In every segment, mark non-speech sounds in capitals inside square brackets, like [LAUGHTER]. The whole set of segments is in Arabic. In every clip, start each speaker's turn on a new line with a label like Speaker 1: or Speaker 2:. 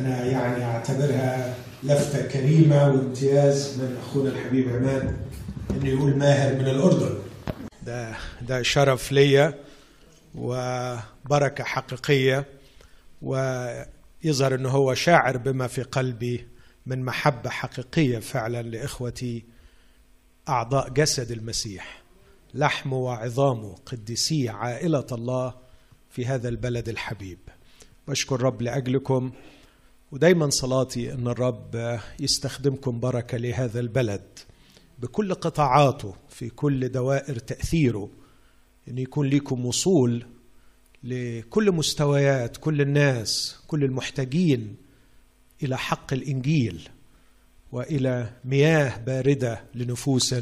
Speaker 1: أنا يعني أعتبرها لفتة كريمة وامتياز من أخونا الحبيب عماد إنه يقول ماهر من الأردن. ده ده شرف ليا وبركة حقيقية ويظهر أنه هو شاعر بما في قلبي من محبة حقيقية فعلا لإخوتي أعضاء جسد المسيح. لحمه وعظامه قديسي عائلة الله في هذا البلد الحبيب. بشكر رب لأجلكم. ودايما صلاتي أن الرب يستخدمكم بركة لهذا البلد بكل قطاعاته في كل دوائر تأثيره أن يكون لكم وصول لكل مستويات كل الناس كل المحتاجين إلى حق الإنجيل وإلى مياه باردة لنفوس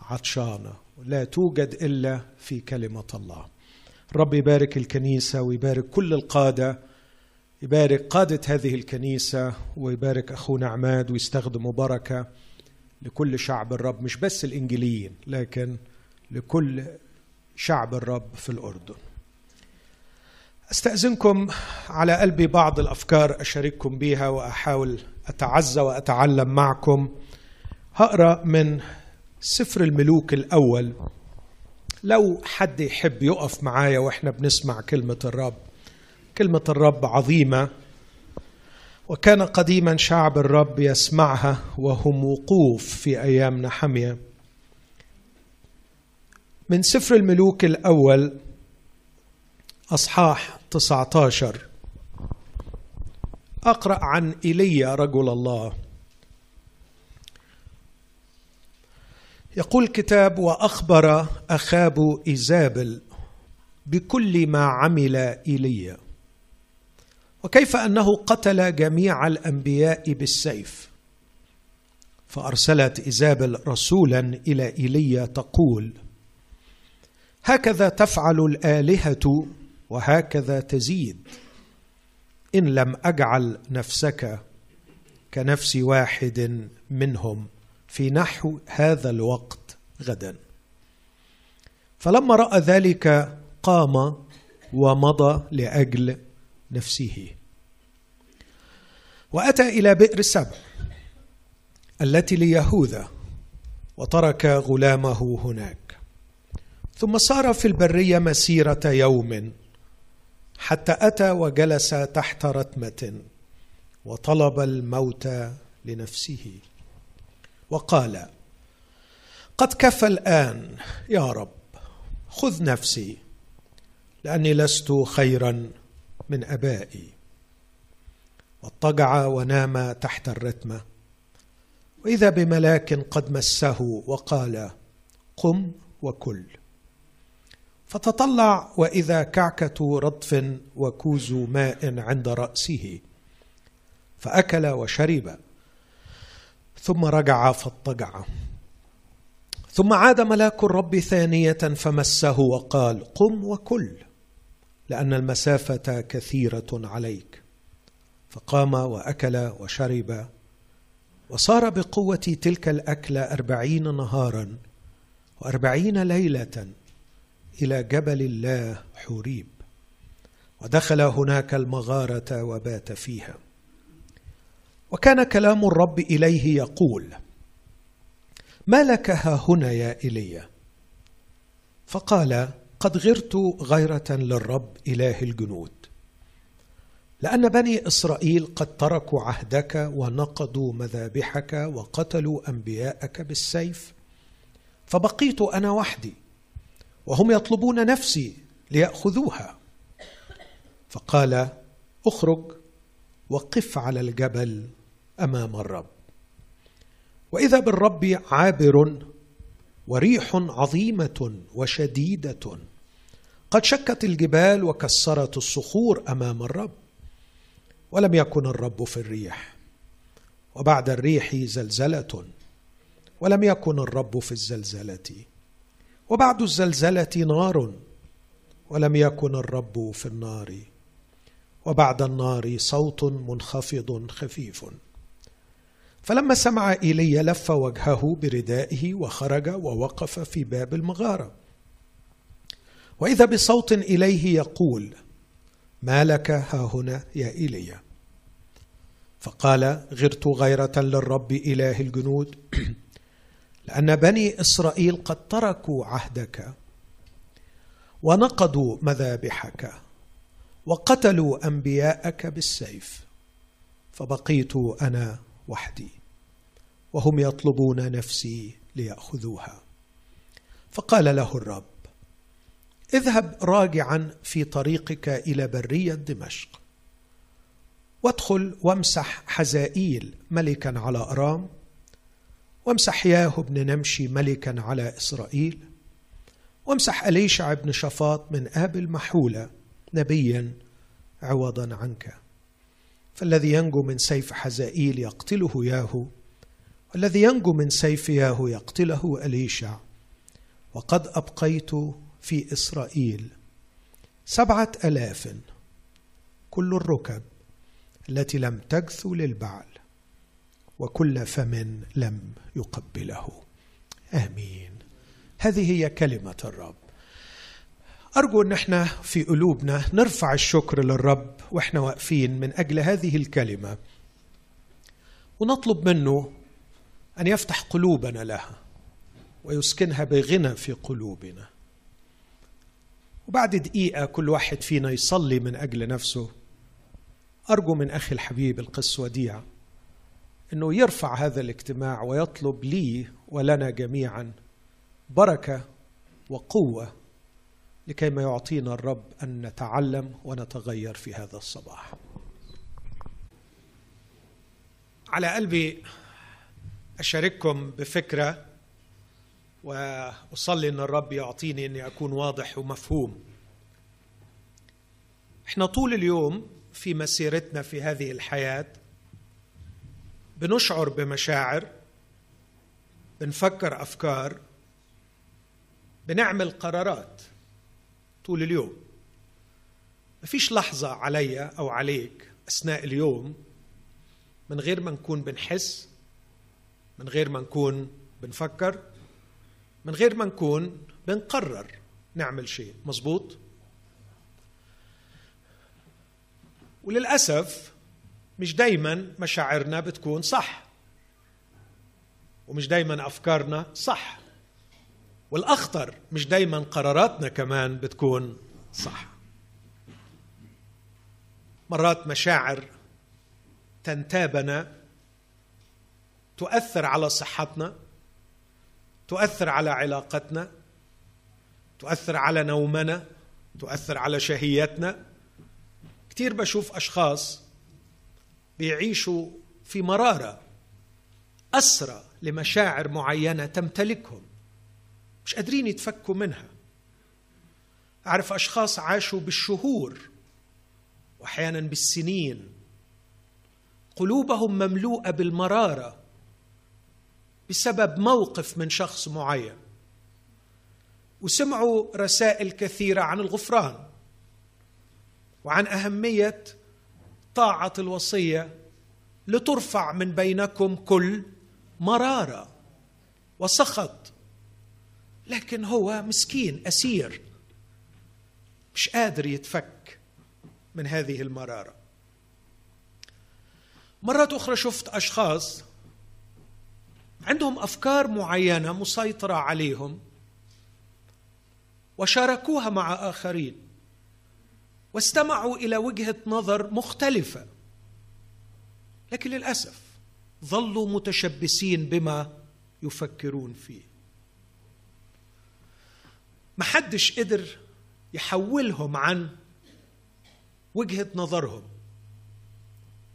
Speaker 1: عطشانة. لا توجد إلا في كلمة الله. رب يبارك الكنيسة ويبارك كل القادة يبارك قادة هذه الكنيسة ويبارك اخونا عماد ويستخدموا بركه لكل شعب الرب مش بس الانجيليين لكن لكل شعب الرب في الأردن. أستأذنكم على قلبي بعض الأفكار أشارككم بها وأحاول أتعزى وأتعلم معكم. هقرأ من سفر الملوك الأول. لو حد يحب يقف معايا وإحنا بنسمع كلمة الرب كلمة الرب عظيمة. وكان قديما شعب الرب يسمعها وهم وقوف في أيام نحمية. من سفر الملوك الأول أصحاح 19 أقرأ عن ايليا رجل الله. يقول الكتاب وأخبر أخاب إيزابل بكل ما عمل ايليا وكيف أنه قتل جميع الأنبياء بالسيف؟ فأرسلت ايزابل رسولا إلى إيليا تقول هكذا تفعل الآلهة وهكذا تزيد. إن لم أجعل نفسك كنفس واحد منهم في نحو هذا الوقت غدا. فلما رأى ذلك قام ومضى لأجل نفسه. وأتى إلى بئر سبع التي ليهوذا وترك غلامه هناك. ثم سار في البرية مسيرة يوم حتى أتى وجلس تحت رتمة وطلب الموت لنفسه. وقال قد كفى الآن يا رب خذ نفسي لأني لست خيرا من أبائي. واضطجع ونام تحت الرتمه وإذا بملاك قد مسه وقال قم وكل. فتطلع وإذا كعكة رطف وكوز ماء عند رأسه فأكل وشرب. ثم رجع فاضطجع. ثم عاد ملاك الرب ثانية فمسه وقال قم وكل. لأن المسافة كثيرة عليك. فقام وأكل وشرب وصار بقوة تلك الاكله أربعين نهارا وأربعين ليلة إلى جبل الله حوريب. ودخل هناك المغارة وبات فيها. وكان كلام الرب إليه يقول ما لك ها هنا يا ايليا فقال قد غرت غيرة للرب إله الجنود. لأن بني إسرائيل قد تركوا عهدك ونقضوا مذابحك وقتلوا أنبياءك بالسيف فبقيت أنا وحدي وهم يطلبون نفسي ليأخذوها. فقال اخرج وقف على الجبل أمام الرب. وإذا بالرب عابر وريح عظيمة وشديدة قد شكت الجبال وكسرت الصخور أمام الرب ولم يكن الرب في الريح وبعد الريح زلزلة ولم يكن الرب في الزلزلة وبعد الزلزلة نار ولم يكن الرب في النار وبعد النار صوت منخفض خفيف. فلما سمع إيليا لف وجهه بردائه وخرج ووقف في باب المغارة وإذا بصوت إليه يقول ما لك ها هنا يا إيليا؟ فقال غرت غيرة للرب إله الجنود [CLEARS THROAT] لأن بني إسرائيل قد تركوا عهدك ونقضوا مذابحك وقتلوا أنبياءك بالسيف فبقيت أنا وحدي وهم يطلبون نفسي ليأخذوها. فقال له الرب اذهب راجعا في طريقك إلى برية دمشق. وادخل وامسح حزائيل ملكا على أرام وامسح ياهو بن نمشي ملكا على إسرائيل وامسح أليشع بن شفاط من اب المحولة نبيا عوضا عنك. فالذي ينجو من سيف حزائيل يقتله ياهو والذي ينجو من سيف ياهو يقتله أليشع. وقد أبقيت في إسرائيل. سبعة آلاف. كل الركب التي لم تجث للبعل وكل فم لم يقبله. آمين. هذه هي كلمة الرب. أرجو أن إحنا في قلوبنا نرفع الشكر للرب وإحنا واقفين من أجل هذه الكلمة. ونطلب منه أن يفتح قلوبنا لها ويسكنها بغنى في قلوبنا. وبعد دقيقة كل واحد فينا يصلي من أجل نفسه. أرجو من أخي الحبيب القس وديع إنه يرفع هذا الاجتماع ويطلب لي ولنا جميعا بركة وقوة لكي ما يعطينا الرب أن نتعلم ونتغير في هذا الصباح. على قلبي أشارككم بفكرة وأصلي إن الرب يعطيني إني أكون واضح ومفهوم. إحنا طول اليوم في مسيرتنا في هذه الحياة بنشعر بمشاعر بنفكر أفكار بنعمل قرارات طول اليوم. مفيش لحظة عليا أو عليك أثناء اليوم من غير ما نكون بنحس من غير ما نكون بنفكر من غير ما نكون بنقرر نعمل شيء مظبوط وللأسف مش دايما مشاعرنا بتكون صح. ومش دايما أفكارنا صح. والأخطر مش دايما قراراتنا كمان بتكون صح. مرات مشاعر تنتابنا تؤثر على صحتنا تؤثر على علاقتنا تؤثر على نومنا تؤثر على شهيتنا. كثير بشوف أشخاص بيعيشوا في مرارة اسرى لمشاعر معينة تمتلكهم مش قادرين يتفكوا منها. أعرف أشخاص عاشوا بالشهور واحيانا بالسنين قلوبهم مملوءة بالمرارة بسبب موقف من شخص معين. وسمعوا رسائل كثيرة عن الغفران وعن أهمية طاعة الوصية لترفع من بينكم كل مرارة وسخط. لكن هو مسكين أسير مش قادر يتفك من هذه المرارة. مرات أخرى شفت أشخاص عندهم أفكار معينة مسيطرة عليهم وشاركوها مع آخرين واستمعوا إلى وجهة نظر مختلفة. لكن للأسف ظلوا متشبثين بما يفكرون فيه. محدش قدر يحولهم عن وجهة نظرهم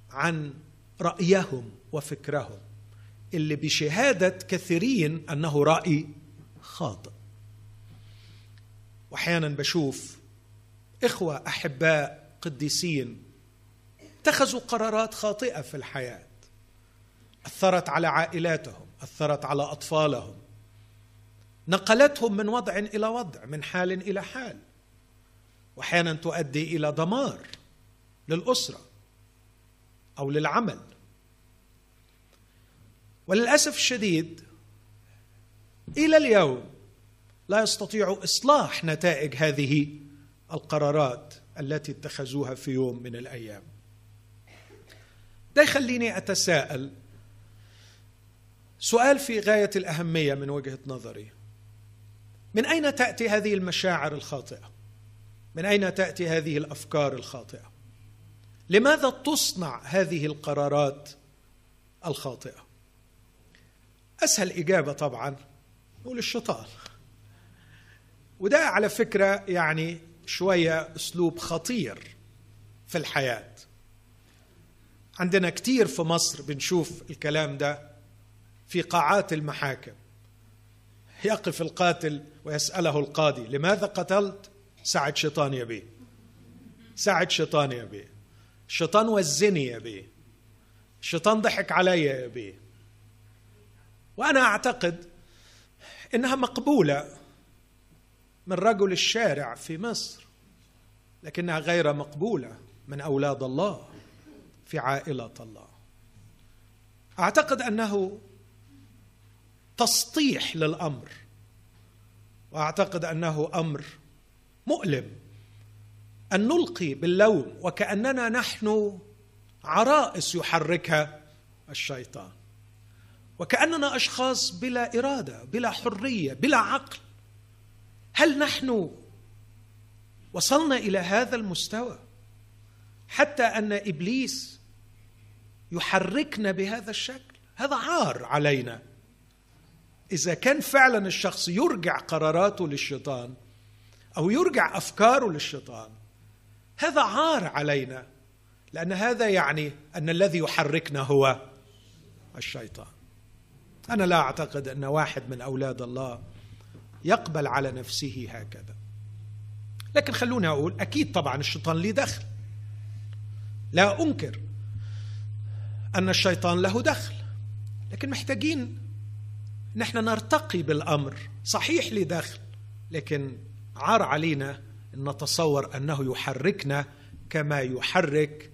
Speaker 1: عن رأيهم وفكرهم. اللي بشهادة كثيرين أنه رأي خاطئ. واحيانا بشوف إخوة أحباء قديسين اتخذوا قرارات خاطئة في الحياة. أثرت على عائلاتهم أثرت على أطفالهم. نقلتهم من وضع إلى وضع من حال إلى حال. واحيانا تؤدي إلى دمار للأسرة أو للعمل. وللأسف الشديد إلى اليوم لا يستطيعوا إصلاح نتائج هذه القرارات التي اتخذوها في يوم من الأيام. ده يخليني أتساءل سؤال في غاية الأهمية من وجهة نظري. من أين تأتي هذه المشاعر الخاطئة؟ من أين تأتي هذه الأفكار الخاطئة؟ لماذا تصنع هذه القرارات الخاطئة؟ أسهل إجابة طبعا نقول الشيطان وده على فكرة يعني شوية أسلوب خطير في الحياة. عندنا كتير في مصر بنشوف الكلام ده في قاعات المحاكم. يقف القاتل ويسأله القاضي لماذا قتلت؟ سعد شيطان يا بيه. سعد شيطان يا بيه. الشيطان وزني يا بيه. الشيطان ضحك علي يا بيه. وأنا أعتقد إنها مقبولة من رجل الشارع في مصر لكنها غير مقبولة من أولاد الله في عائلة الله. أعتقد أنه تسطيح للأمر وأعتقد أنه أمر مؤلم. أن نلقي باللوم وكأننا نحن عرائس يحركها الشيطان. وكأننا أشخاص بلا إرادة بلا حرية بلا عقل. هل نحن وصلنا إلى هذا المستوى حتى أن إبليس يحركنا بهذا الشكل؟ هذا عار علينا. إذا كان فعلا الشخص يرجع قراراته للشيطان أو يرجع أفكاره للشيطان هذا عار علينا. لأن هذا يعني أن الذي يحركنا هو الشيطان. أنا لا أعتقد أن واحد من أولاد الله يقبل على نفسه هكذا. لكن خلوني أقول أكيد طبعا الشيطان ليه دخل. لا أنكر أن الشيطان له دخل. لكن محتاجين نحن نرتقي بالأمر. صحيح لي دخل لكن عار علينا أن نتصور أنه يحركنا كما يحرك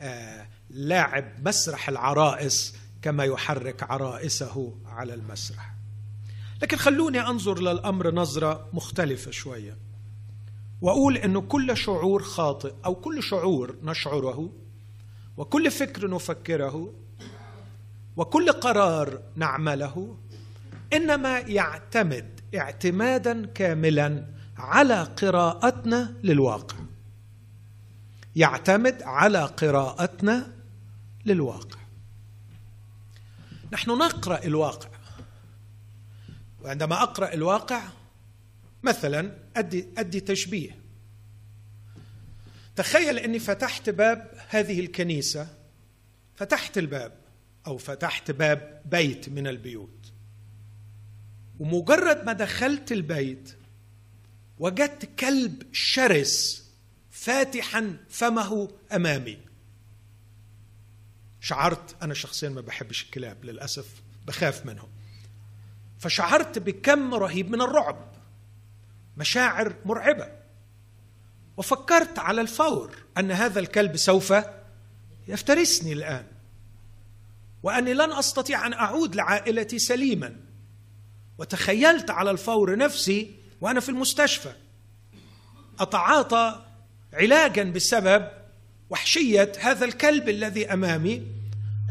Speaker 1: آه لاعب مسرح العرائس كما يحرك عرائسه على المسرح. لكن خلوني أنظر للأمر نظرة مختلفة شوية. وأقول إنه كل شعور خاطئ أو كل شعور نشعره وكل فكر نفكره وكل قرار نعمله إنما يعتمد اعتمادا كاملا على قراءتنا للواقع. يعتمد على قراءتنا للواقع. نحن نقرأ الواقع. وعندما أقرأ الواقع مثلا أدي أدي تشبيه. تخيل أني فتحت باب هذه الكنيسة فتحت الباب أو فتحت باب بيت من البيوت. ومجرد ما دخلت البيت وجدت كلب شرس فاتحا فمه أمامي. شعرت أنا شخصيا ما بحبش الكلاب للأسف بخاف منهم. فشعرت بكم رهيب من الرعب مشاعر مرعبة. وفكرت على الفور أن هذا الكلب سوف يفترسني الآن. وأني لن أستطيع أن أعود لعائلتي سليما. وتخيلت على الفور نفسي وأنا في المستشفى. أتعاطى علاجا بسبب وحشية هذا الكلب الذي أمامي.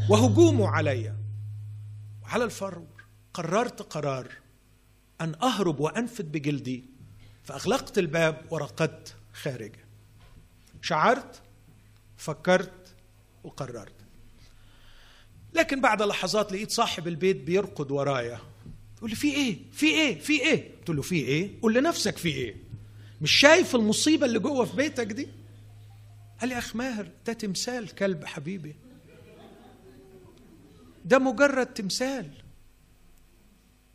Speaker 1: وهجومه علي. وعلى الفور قررت قرار أن أهرب وأنفد بجلدي فأغلقت الباب ورقدت خارجه شعرت فكرت وقررت. لكن بعد لحظات لقيت صاحب البيت بيرقد ورايا. يقول لي في إيه؟ في إيه؟ في إيه؟ قلت له في إيه؟ قول لنفسك في إيه؟ مش شايف المصيبة اللي جوه في بيتك دي؟ قال لي يا أخ ماهر ده تمثال كلب حبيبي. ده مجرد تمثال.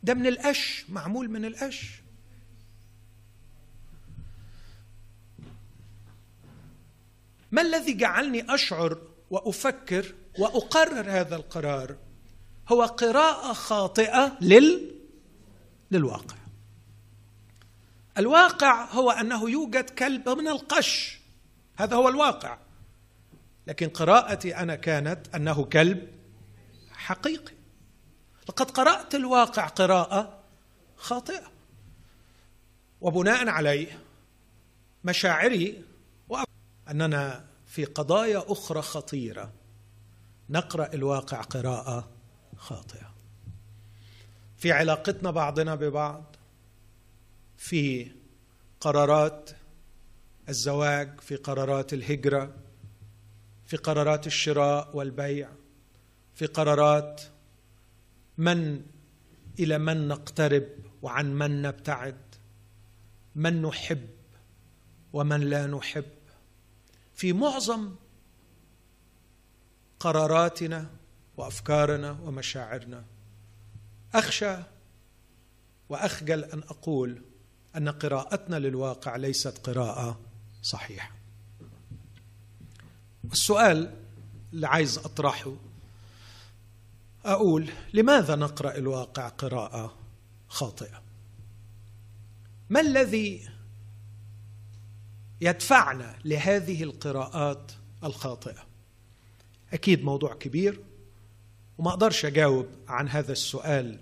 Speaker 1: ده من القش معمول من القش. ما الذي جعلني أشعر وأفكر وأقرر هذا القرار؟ هو قراءة خاطئة لل للواقع. الواقع هو أنه يوجد كلب من القش. هذا هو الواقع. لكن قراءتي أنا كانت أنه كلب حقيقي. لقد قرأت الواقع قراءة خاطئة. وبناء عليه مشاعري أننا في قضايا أخرى خطيرة. نقرأ الواقع قراءة خاطئة. في علاقتنا بعضنا ببعض في قرارات الزواج في قرارات الهجرة في قرارات الشراء والبيع. في قرارات من إلى من نقترب وعن من نبتعد من نحب ومن لا نحب. في معظم قراراتنا وأفكارنا ومشاعرنا أخشى وأخجل أن أقول أن قراءتنا للواقع ليست قراءة صحيحة. السؤال اللي عايز أطرحه أقول لماذا نقرأ الواقع قراءة خاطئة؟ ما الذي يدفعنا لهذه القراءات الخاطئة؟ أكيد موضوع كبير وما أقدرش أجاوب عن هذا السؤال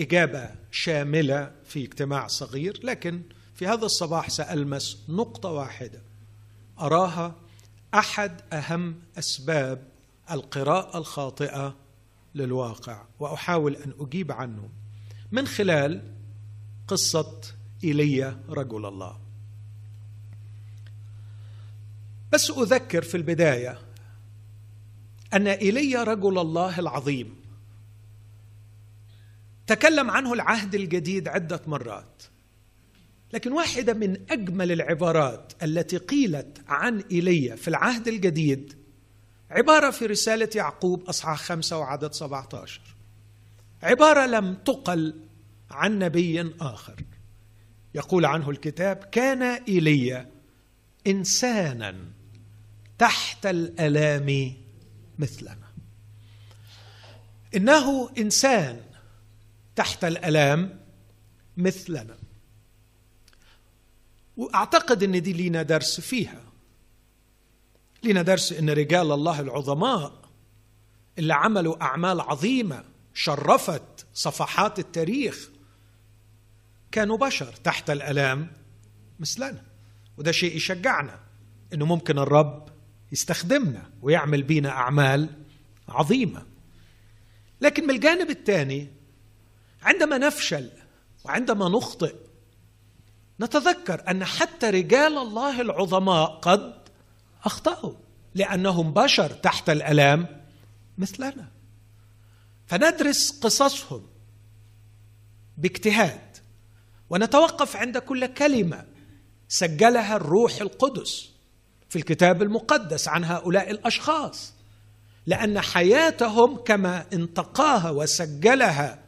Speaker 1: إجابة شاملة في اجتماع صغير لكن في هذا الصباح سألمس نقطة واحدة. أراها أحد أهم أسباب القراءة الخاطئة للواقع وأحاول أن أجيب عنه. من خلال قصة ايليا رجل الله. بس أذكر في البداية أن ايليا رجل الله العظيم. تكلم عنه العهد الجديد عدة مرات. لكن واحدة من أجمل العبارات التي قيلت عن ايليا في العهد الجديد عبارة في رسالة يعقوب أصحاح خمسة وعدد 17 عبارة لم تقل عن نبي آخر. يقول عنه الكتاب كان ايليا إنسانا تحت الألام مثلنا. إنه إنسان تحت الألام مثلنا. وأعتقد إن دي لينا درس فيها. لينا درس إن رجال الله العظماء اللي عملوا أعمال عظيمة شرفت صفحات التاريخ كانوا بشر تحت الألام مثلنا. وده شيء يشجعنا إنه ممكن الرب يستخدمنا ويعمل بينا أعمال عظيمة. لكن من الجانب الثاني عندما نفشل وعندما نخطئ نتذكر أن حتى رجال الله العظماء قد أخطأوا لأنهم بشر تحت الألام مثلنا. فندرس قصصهم باجتهاد ونتوقف عند كل كلمة سجلها الروح القدس في الكتاب المقدس عن هؤلاء الأشخاص لأن حياتهم كما انتقاها وسجلها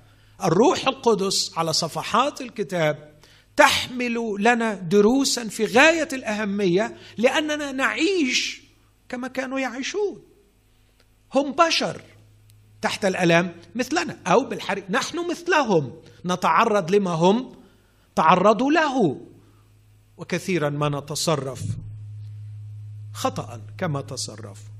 Speaker 1: الروح القدس على صفحات الكتاب تحمل لنا دروسا في غاية الأهمية لأننا نعيش كما كانوا يعيشون. هم بشر تحت الالام مثلنا أو بالحري. نحن مثلهم. نتعرض لما هم تعرضوا له. وكثيرا ما نتصرف. خطا كما تصرفوا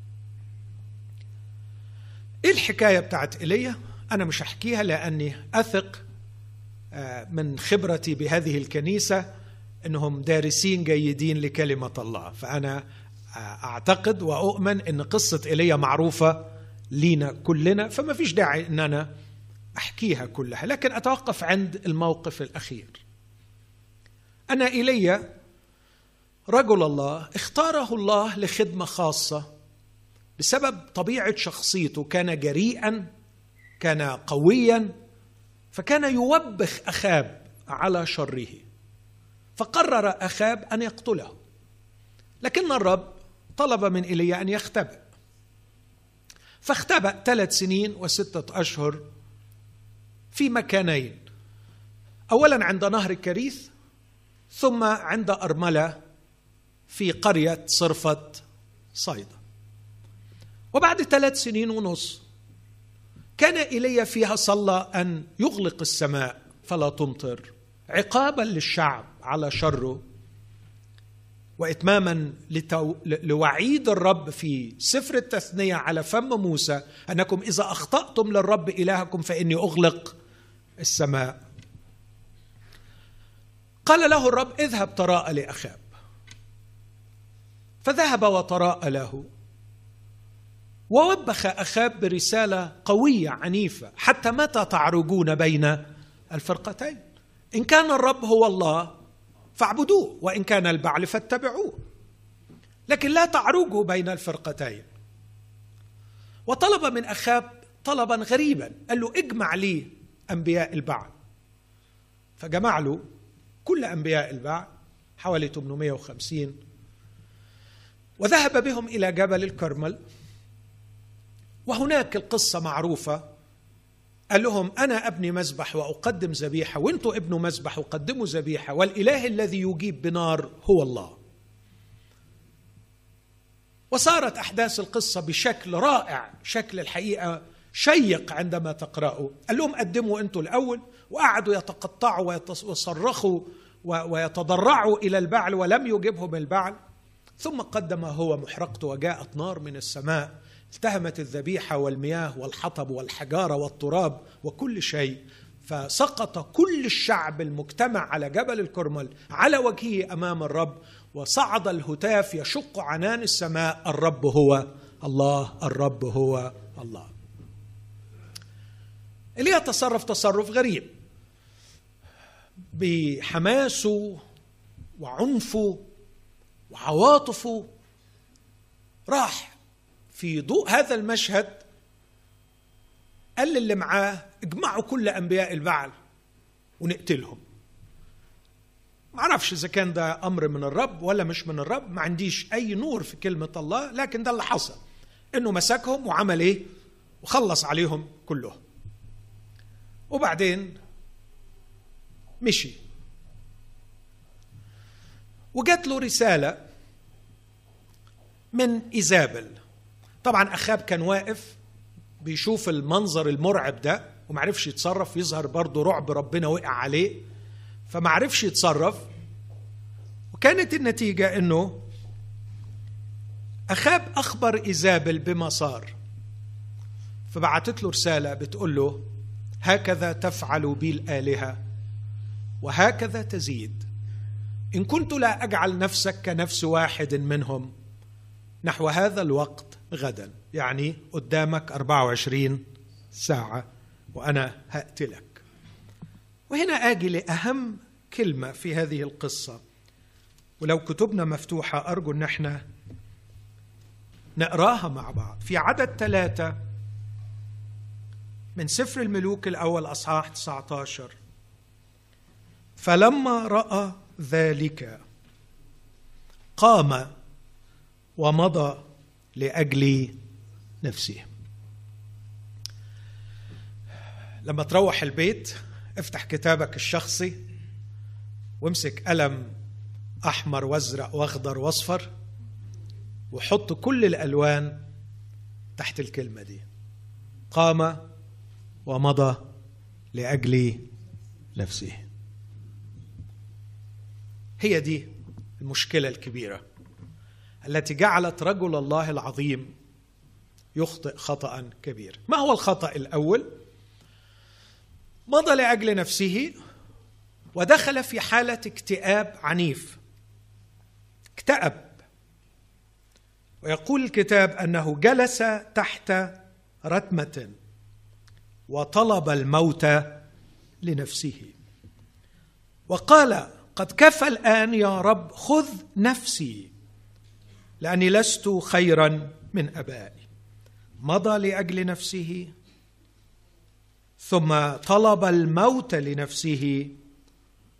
Speaker 1: إيه الحكاية بتاعت إيليا؟ أنا مش هحكيها لأني أثق من خبرتي بهذه الكنيسة إنهم دارسين جيدين لكلمة الله. فأنا آه، أعتقد وأؤمن إن قصة إيليا معروفة لينا كلنا فما فيش داعي إن أنا أحكيها كلها. لكن أتوقف عند الموقف الأخير. أنا إيليا رجل الله اختاره الله لخدمة خاصة بسبب طبيعة شخصيته. كان جريئا كان قويا فكان يوبخ أخاب على شره فقرر أخاب أن يقتله. لكن الرب طلب من إيليا أن يختبئ. فاختبأ ثلاث سنين وستة أشهر في مكانين. أولا عند نهر كريث ثم عند أرملة في قرية صرفة صيدا. وبعد ثلاث سنين ونص كان إلي فيها صلى أن يغلق السماء فلا تمطر. عقابا للشعب على شره واتماما لتو... لوعيد الرب في سفر التثنية على فم موسى أنكم إذا أخطأتم للرب إلهكم فإني أغلق السماء. قال له الرب اذهب تراءى لأخاب. فذهب وتراءى له. ووبخ أخاب برسالة قوية عنيفة حتى متى تعرجون بين الفرقتين؟ إن كان الرب هو الله فاعبدوه وإن كان البعل فاتبعوه. لكن لا تعرجوا بين الفرقتين. وطلب من أخاب طلبا غريبا قال له اجمع لي أنبياء البعل. فجمع له كل أنبياء البعل حوالي 850 وذهب بهم إلى جبل الكرمل. وهناك القصة معروفة. قال لهم أنا أبني مذبح وأقدم ذبيحة وأنتم ابنوا مذبح وقدموا ذبيحة والإله الذي يجيب بنار هو الله. وصارت أحداث القصة بشكل رائع شكل الحقيقة شيق عندما تقرأوا قال لهم قدموا أنتوا الأول وقعدوا يتقطعوا ويصرخوا ويتضرعوا إلى البعل ولم يجبهم البعل. ثم قدم هو محرقته وجاءت نار من السماء. التهمت الذبيحة والمياه والحطب والحجارة والتراب وكل شيء فسقط كل الشعب المجتمع على جبل الكرمل على وجهه أمام الرب وصعد الهتاف يشق عنان السماء الرب هو الله الرب هو الله. ايليا تصرف تصرف غريب. بحماسه وعنفه وعواطفه راح في ضوء هذا المشهد قال للي معاه اجمعوا كل أنبياء البعل ونقتلهم. ما أعرفش إذا كان ده أمر من الرب ولا مش من الرب ما عنديش أي نور في كلمة الله لكن ده اللي حصل إنه مسكهم وعمل إيه؟ وخلص عليهم كلهم. وبعدين مشي. وجات له رسالة من إيزابل. طبعا أخاب كان واقف بيشوف المنظر المرعب ده ومعرفش يتصرف يظهر برضه رعب ربنا وقع عليه فمعرفش يتصرف. وكانت النتيجة أنه أخاب أخبر إيزابل بما صار فبعتت له رسالة بتقول له هكذا تفعل بي الالهه وهكذا تزيد. إن كنت لا أجعل نفسك كنفس واحد منهم نحو هذا الوقت غدا. يعني قدامك 24 ساعة وأنا هقتلك وهنا آجي لأهم كلمة في هذه القصة. ولو كتبنا مفتوحة أرجو أن إحنا نقراها مع بعض. في عدد ثلاثة من سفر الملوك الأول أصحاح 19 فلما رأى ذلك قام ومضى لأجل نفسه. لما تروح البيت افتح كتابك الشخصي وامسك قلم أحمر وأزرق وأخضر وأصفر وحط كل الألوان تحت الكلمة دي. قام ومضى لأجل نفسه. هي دي المشكلة الكبيرة. التي جعلت رجل الله العظيم يخطئ خطأ كبير. ما هو الخطأ الأول؟ مضى لأجل نفسه ودخل في حالة اكتئاب عنيف. اكتئب. ويقول الكتاب أنه جلس تحت رتمة وطلب الموت لنفسه. وقال قد كفى الآن يا رب خذ نفسي. لأني لست خيرا من أبائي. مضى لأجل نفسه ثم طلب الموت لنفسه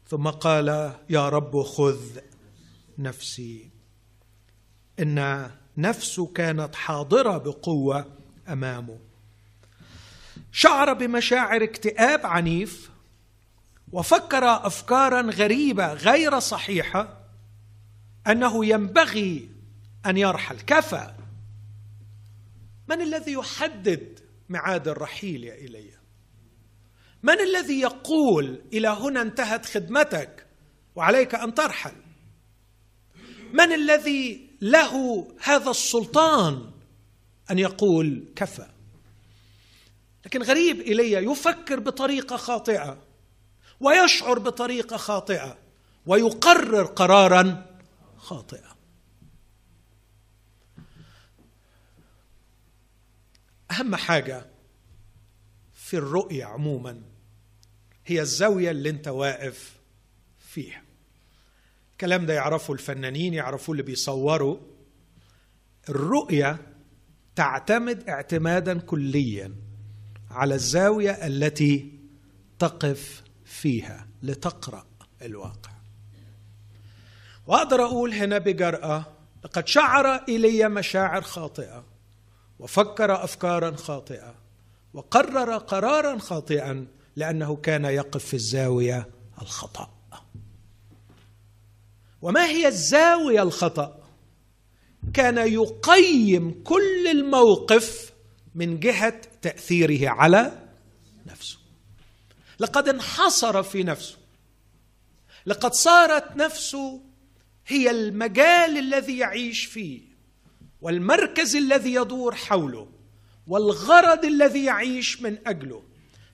Speaker 1: ثم قال يا رب خذ نفسي. إن نفسه كانت حاضرة بقوة أمامه. شعر بمشاعر اكتئاب عنيف وفكر افكارا غريبة غير صحيحة أنه ينبغي أن يرحل كفى من الذي يحدد ميعاد الرحيل يا ايليا من الذي يقول إلى هنا انتهت خدمتك وعليك أن ترحل؟ من الذي له هذا السلطان أن يقول كفى؟ لكن غريب إلي يفكر بطريقة خاطئة ويشعر بطريقة خاطئة ويقرر قرارا خاطئا. أهم حاجة في الرؤية عموما هي الزاوية اللي أنت واقف فيها. الكلام ده يعرفه الفنانين يعرفوه اللي بيصوروا. الرؤية تعتمد اعتمادا كليا على الزاوية التي تقف فيها لتقرأ الواقع. وأقدر أقول هنا بجرأة لقد شعر ايليا مشاعر خاطئة. وفكر افكارا خاطئة وقرر قرارا خاطئا لأنه كان يقف في الزاوية الخطأ. وما هي الزاوية الخطأ؟ كان يقيم كل الموقف من جهة تأثيره على نفسه. لقد انحصر في نفسه. لقد صارت نفسه هي المجال الذي يعيش فيه. والمركز الذي يدور حوله والغرض الذي يعيش من أجله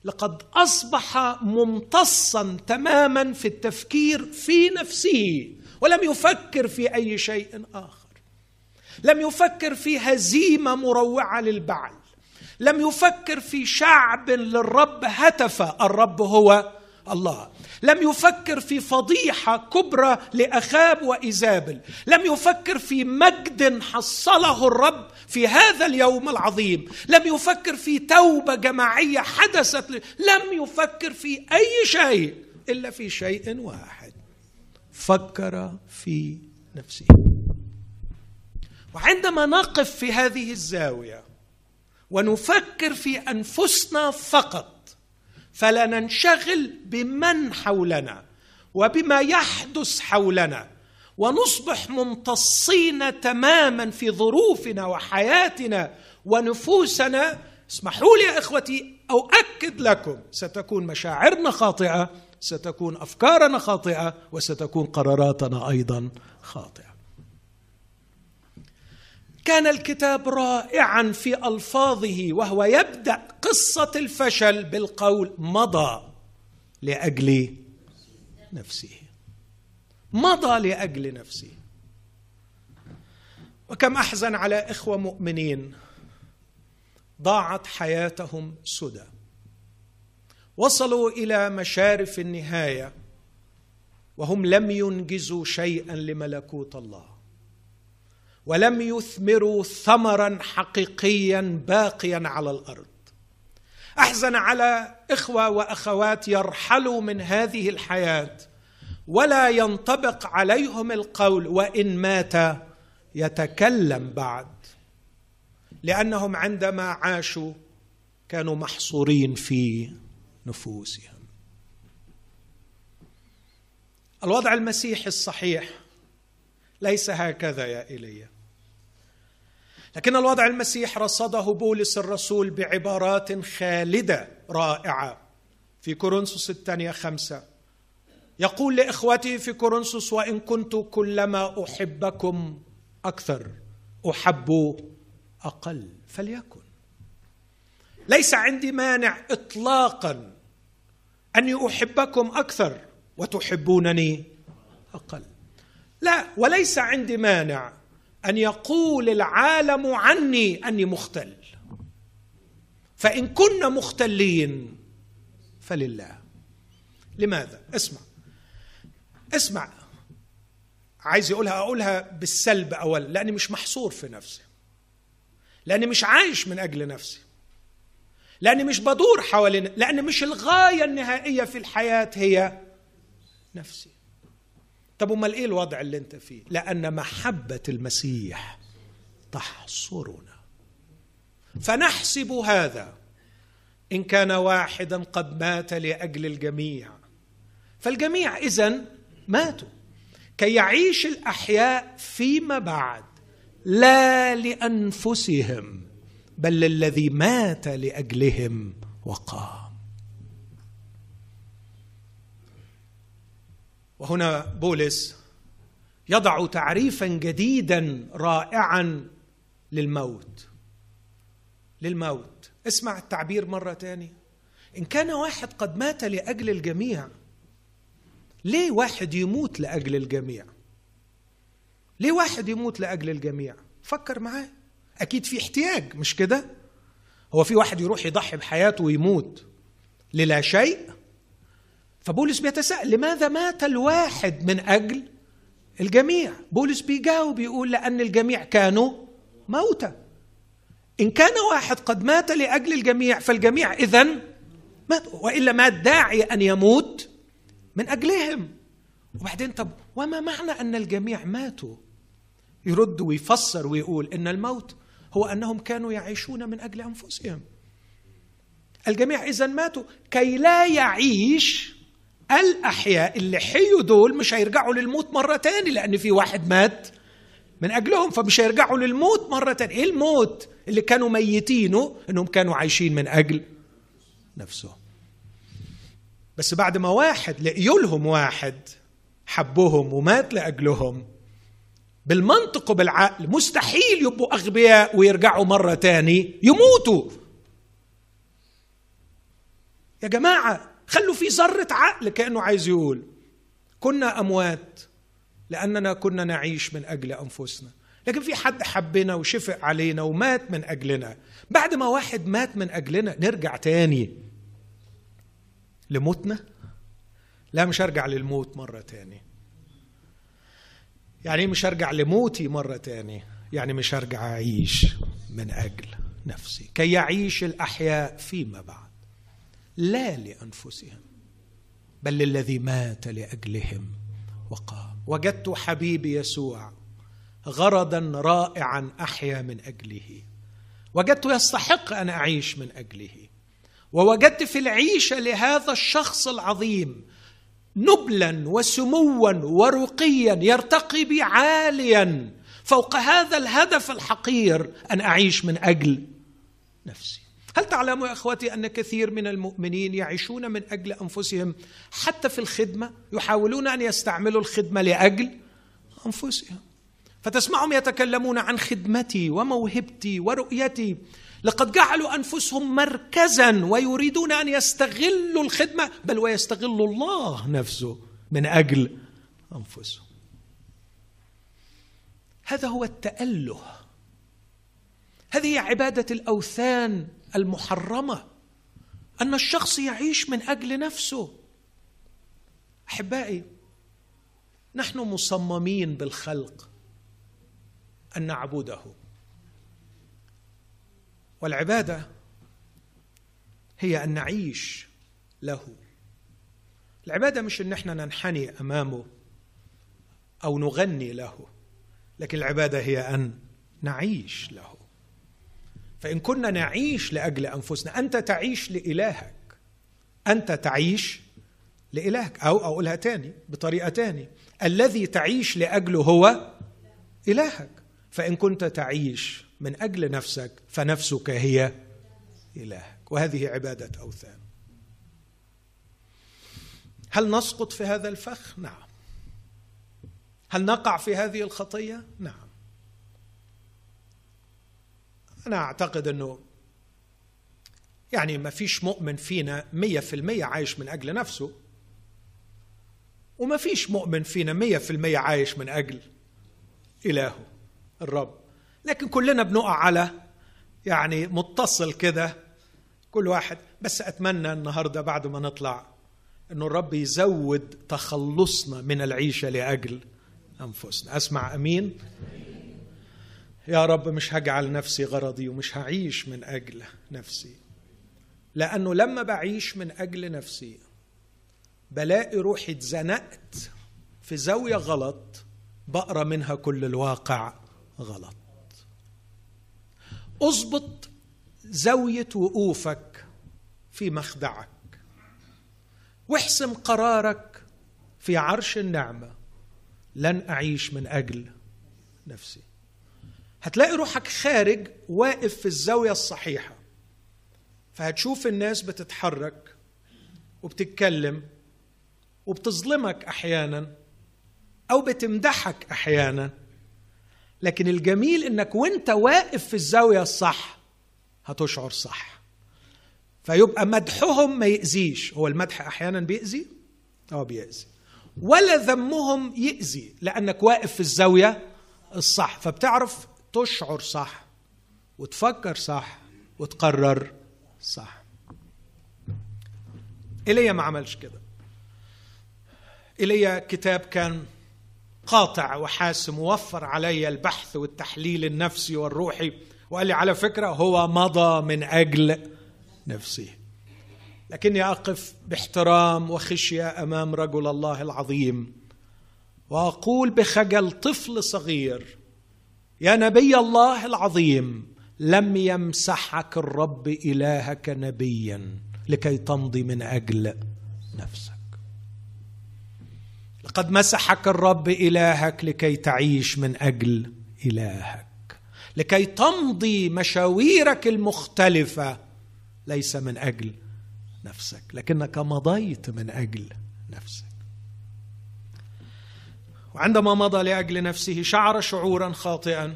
Speaker 1: لقد أصبح ممتصا تماما في التفكير في نفسه ولم يفكر في أي شيء آخر. لم يفكر في هزيمة مروعة للبعل. لم يفكر في شعب للرب هتف الرب هو الله. لم يفكر في فضيحة كبرى لأخاب وإيزابل لم يفكر في مجد حصله الرب في هذا اليوم العظيم لم يفكر في توبة جماعية حدثت لم يفكر في أي شيء إلا في شيء واحد فكر في نفسه. وعندما نقف في هذه الزاوية ونفكر في أنفسنا فقط فلا ننشغل بمن حولنا وبما يحدث حولنا ونصبح ممتصين تماما في ظروفنا وحياتنا ونفوسنا. اسمحوا لي يا إخوتي أؤكد لكم ستكون مشاعرنا خاطئة ستكون أفكارنا خاطئة وستكون قراراتنا أيضا خاطئة. كان الكتاب رائعا في ألفاظه وهو يبدأ قصة الفشل بالقول مضى لأجل نفسه. مضى لأجل نفسه. وكم أحزن على إخوة مؤمنين ضاعت حياتهم سدى. وصلوا إلى مشارف النهاية وهم لم ينجزوا شيئا لملكوت الله. ولم يثمروا ثمرا حقيقيا باقيا على الأرض. أحزن على إخوة وأخوات يرحلوا من هذه الحياة ولا ينطبق عليهم القول وإن مات يتكلم بعد لأنهم عندما عاشوا كانوا محصورين في نفوسهم. الوضع المسيحي الصحيح ليس هكذا يا إيليا. لكن الوضع المسيح رصده بولس الرسول بعبارات خالدة رائعة. في كورنثوس الثانية خمسة. يقول لإخوتي في كورنثوس وإن كنت كلما أحبكم أكثر أحب أقل. فليكن. ليس عندي مانع اطلاقا أني أحبكم أكثر وتحبونني أقل. لا وليس عندي مانع أن يقول العالم عني أني مختل. فإن كنا مختلين فلله. لماذا؟ اسمع. اسمع. عايز يقولها أقولها بالسلب اولا لأني مش محصور في نفسي. لأني مش عايش من أجل نفسي. لأني مش بدور حوالين لأن مش الغاية النهائية في الحياة هي نفسي. طب أمال إيه الوضع اللي أنت فيه؟ لأن محبة المسيح تحصرنا. فنحسب هذا. إن كان واحدا قد مات لأجل الجميع. فالجميع اذا ماتوا. كي يعيش الأحياء فيما بعد لا لأنفسهم بل للذي مات لأجلهم وقام. وهنا بولس يضع تعريفا جديدا رائعا للموت. للموت. اسمع التعبير مرة تانية إن كان واحد قد مات لأجل الجميع ليه واحد يموت لأجل الجميع؟ ليه واحد يموت لأجل الجميع؟ فكر معاه أكيد في احتياج مش كده؟ هو في واحد يروح يضحي بحياته ويموت للا شيء؟ فبولس بيتساءل لماذا مات الواحد من أجل الجميع؟ بولس بيجاوب يقول لأن الجميع كانوا موتى. إن كان واحد قد مات لأجل الجميع فالجميع اذا مات وإلا ما الداعي أن يموت من أجلهم. وبعدين طب وما معنى أن الجميع ماتوا؟ يرد ويفسر ويقول إن الموت هو أنهم كانوا يعيشون من أجل أنفسهم. الجميع اذا ماتوا كي لا يعيش الأحياء اللي حيوا دول مش هيرجعوا للموت مرة تاني لأن في واحد مات من أجلهم فمش هيرجعوا للموت مرة تاني. إيه الموت اللي كانوا ميتينه؟ إنهم كانوا عايشين من أجل نفسهم. بس بعد ما واحد لقيوا لهم واحد حبهم ومات لأجلهم بالمنطق وبالعقل مستحيل يبقوا أغبياء ويرجعوا مرة تاني يموتوا. يا جماعة خلوا في ذرة عقل كأنه عايز يقول. كنا أموات لأننا كنا نعيش من أجل أنفسنا. لكن في حد حبنا وشفق علينا ومات من أجلنا. بعد ما واحد مات من أجلنا نرجع تاني لموتنا؟ لا مش هرجع للموت مرة تاني. يعني مش هرجع لموتي مرة تانية يعني مش هرجع أعيش من أجل نفسي. كي يعيش الأحياء فيما بعد. لا لأنفسهم بل للذي مات لأجلهم وقام. وجدت حبيبي يسوع غرضا رائعا أحيا من أجله. وجدت يستحق أن أعيش من أجله. ووجدت في العيشة لهذا الشخص العظيم نبلا وسموا ورقيا يرتقي بي عاليا فوق هذا الهدف الحقير أن أعيش من أجل نفسي. هل تعلموا يا أخوتي أن كثير من المؤمنين يعيشون من أجل أنفسهم حتى في الخدمة يحاولون أن يستعملوا الخدمة لأجل أنفسهم؟ فتسمعهم يتكلمون عن خدمتي وموهبتي ورؤيتي. لقد جعلوا أنفسهم مركزا ويريدون أن يستغلوا الخدمة بل ويستغلوا الله نفسه من أجل أنفسهم. هذا هو التأله. هذه عبادة الأوثان المحرمة أن الشخص يعيش من أجل نفسه. أحبائي نحن مصممين بالخلق أن نعبده. والعبادة هي أن نعيش له. العبادة مش إن إحنا ننحني أمامه أو نغني له لكن العبادة هي أن نعيش له. فإن كنا نعيش لأجل أنفسنا أنت تعيش لإلهك. أنت تعيش لإلهك. أو أقولها تاني بطريقة تاني. الذي تعيش لأجله هو إلهك. فإن كنت تعيش من أجل نفسك فنفسك هي إلهك. وهذه عبادة أوثان. هل نسقط في هذا الفخ؟ نعم. هل نقع في هذه الخطية؟ نعم. أنا أعتقد إنه يعني ما فيش مؤمن فينا مية في المية عايش من أجل نفسه وما فيش مؤمن فينا مية في المية عايش من أجل إلهه الرب. لكن كلنا بنقع على يعني متصل كده كل واحد. بس أتمنى النهارده بعد ما نطلع إنه الرب يزود تخلصنا من العيشة لأجل أنفسنا. أسمع أمين؟ يا رب مش هجعل نفسي غرضي ومش هعيش من أجل نفسي. لأنه لما بعيش من أجل نفسي بلاقي روحي اتزنقت في زاوية غلط بقرأ منها كل الواقع غلط. اضبط زاوية وقوفك في مخدعك. واحسم قرارك في عرش النعمة. لن أعيش من أجل نفسي. هتلاقي روحك خارج واقف في الزاوية الصحيحة. فهتشوف الناس بتتحرك وبتتكلم وبتظلمك أحيانا أو بتمدحك أحيانا. لكن الجميل إنك وأنت واقف في الزاوية الصح هتشعر صح. فيبقى مدحهم ما يأذيش. هو المدح أحيانا بيأذي؟ آه بيأذي. ولا ذمهم يأذي لأنك واقف في الزاوية الصح. فبتعرف تشعر صح وتفكر صح وتقرر صح. ايليا ما عملش كده. ايليا كتاب كان قاطع وحاسم ووفر علي البحث والتحليل النفسي والروحي وقال لي على فكرة هو مضى من أجل نفسه لكني أقف باحترام وخشية أمام رجل الله العظيم وأقول بخجل طفل صغير يا نبي الله العظيم لم يمسحك الرب إلهك نبيا لكي تمضي من أجل نفسك. لقد مسحك الرب إلهك لكي تعيش من أجل إلهك. لكي تمضي مشاويرك المختلفة ليس من أجل نفسك لكنك مضيت من أجل نفسك. وعندما مضى لأجل نفسه شعر شعورا خاطئا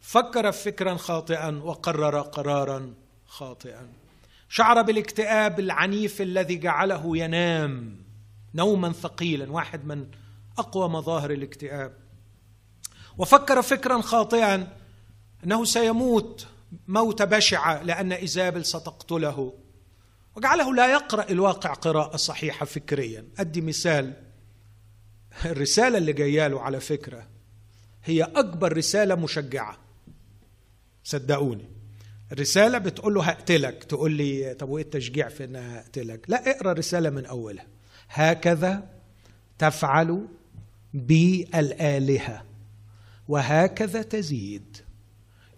Speaker 1: فكر فكرا خاطئا وقرر قرارا خاطئا. شعر بالاكتئاب العنيف الذي جعله ينام نوما ثقيلا واحد من أقوى مظاهر الاكتئاب. وفكر فكرا خاطئا أنه سيموت موت بشعه لأن إيزابل ستقتله. وجعله لا يقرأ الواقع قراءة صحيحة فكريا. أدي مثال [LAUGHS] الرسالة اللي جاية له على فكرة هي أكبر رسالة مشجعة. صدقوني. الرسالة بتقول له هقتلك. تقول لي طب وإيه التشجيع في إنها هقتلك؟ لا اقرأ الرسالة من أولها. هكذا تفعل بي الآلهة وهكذا تزيد.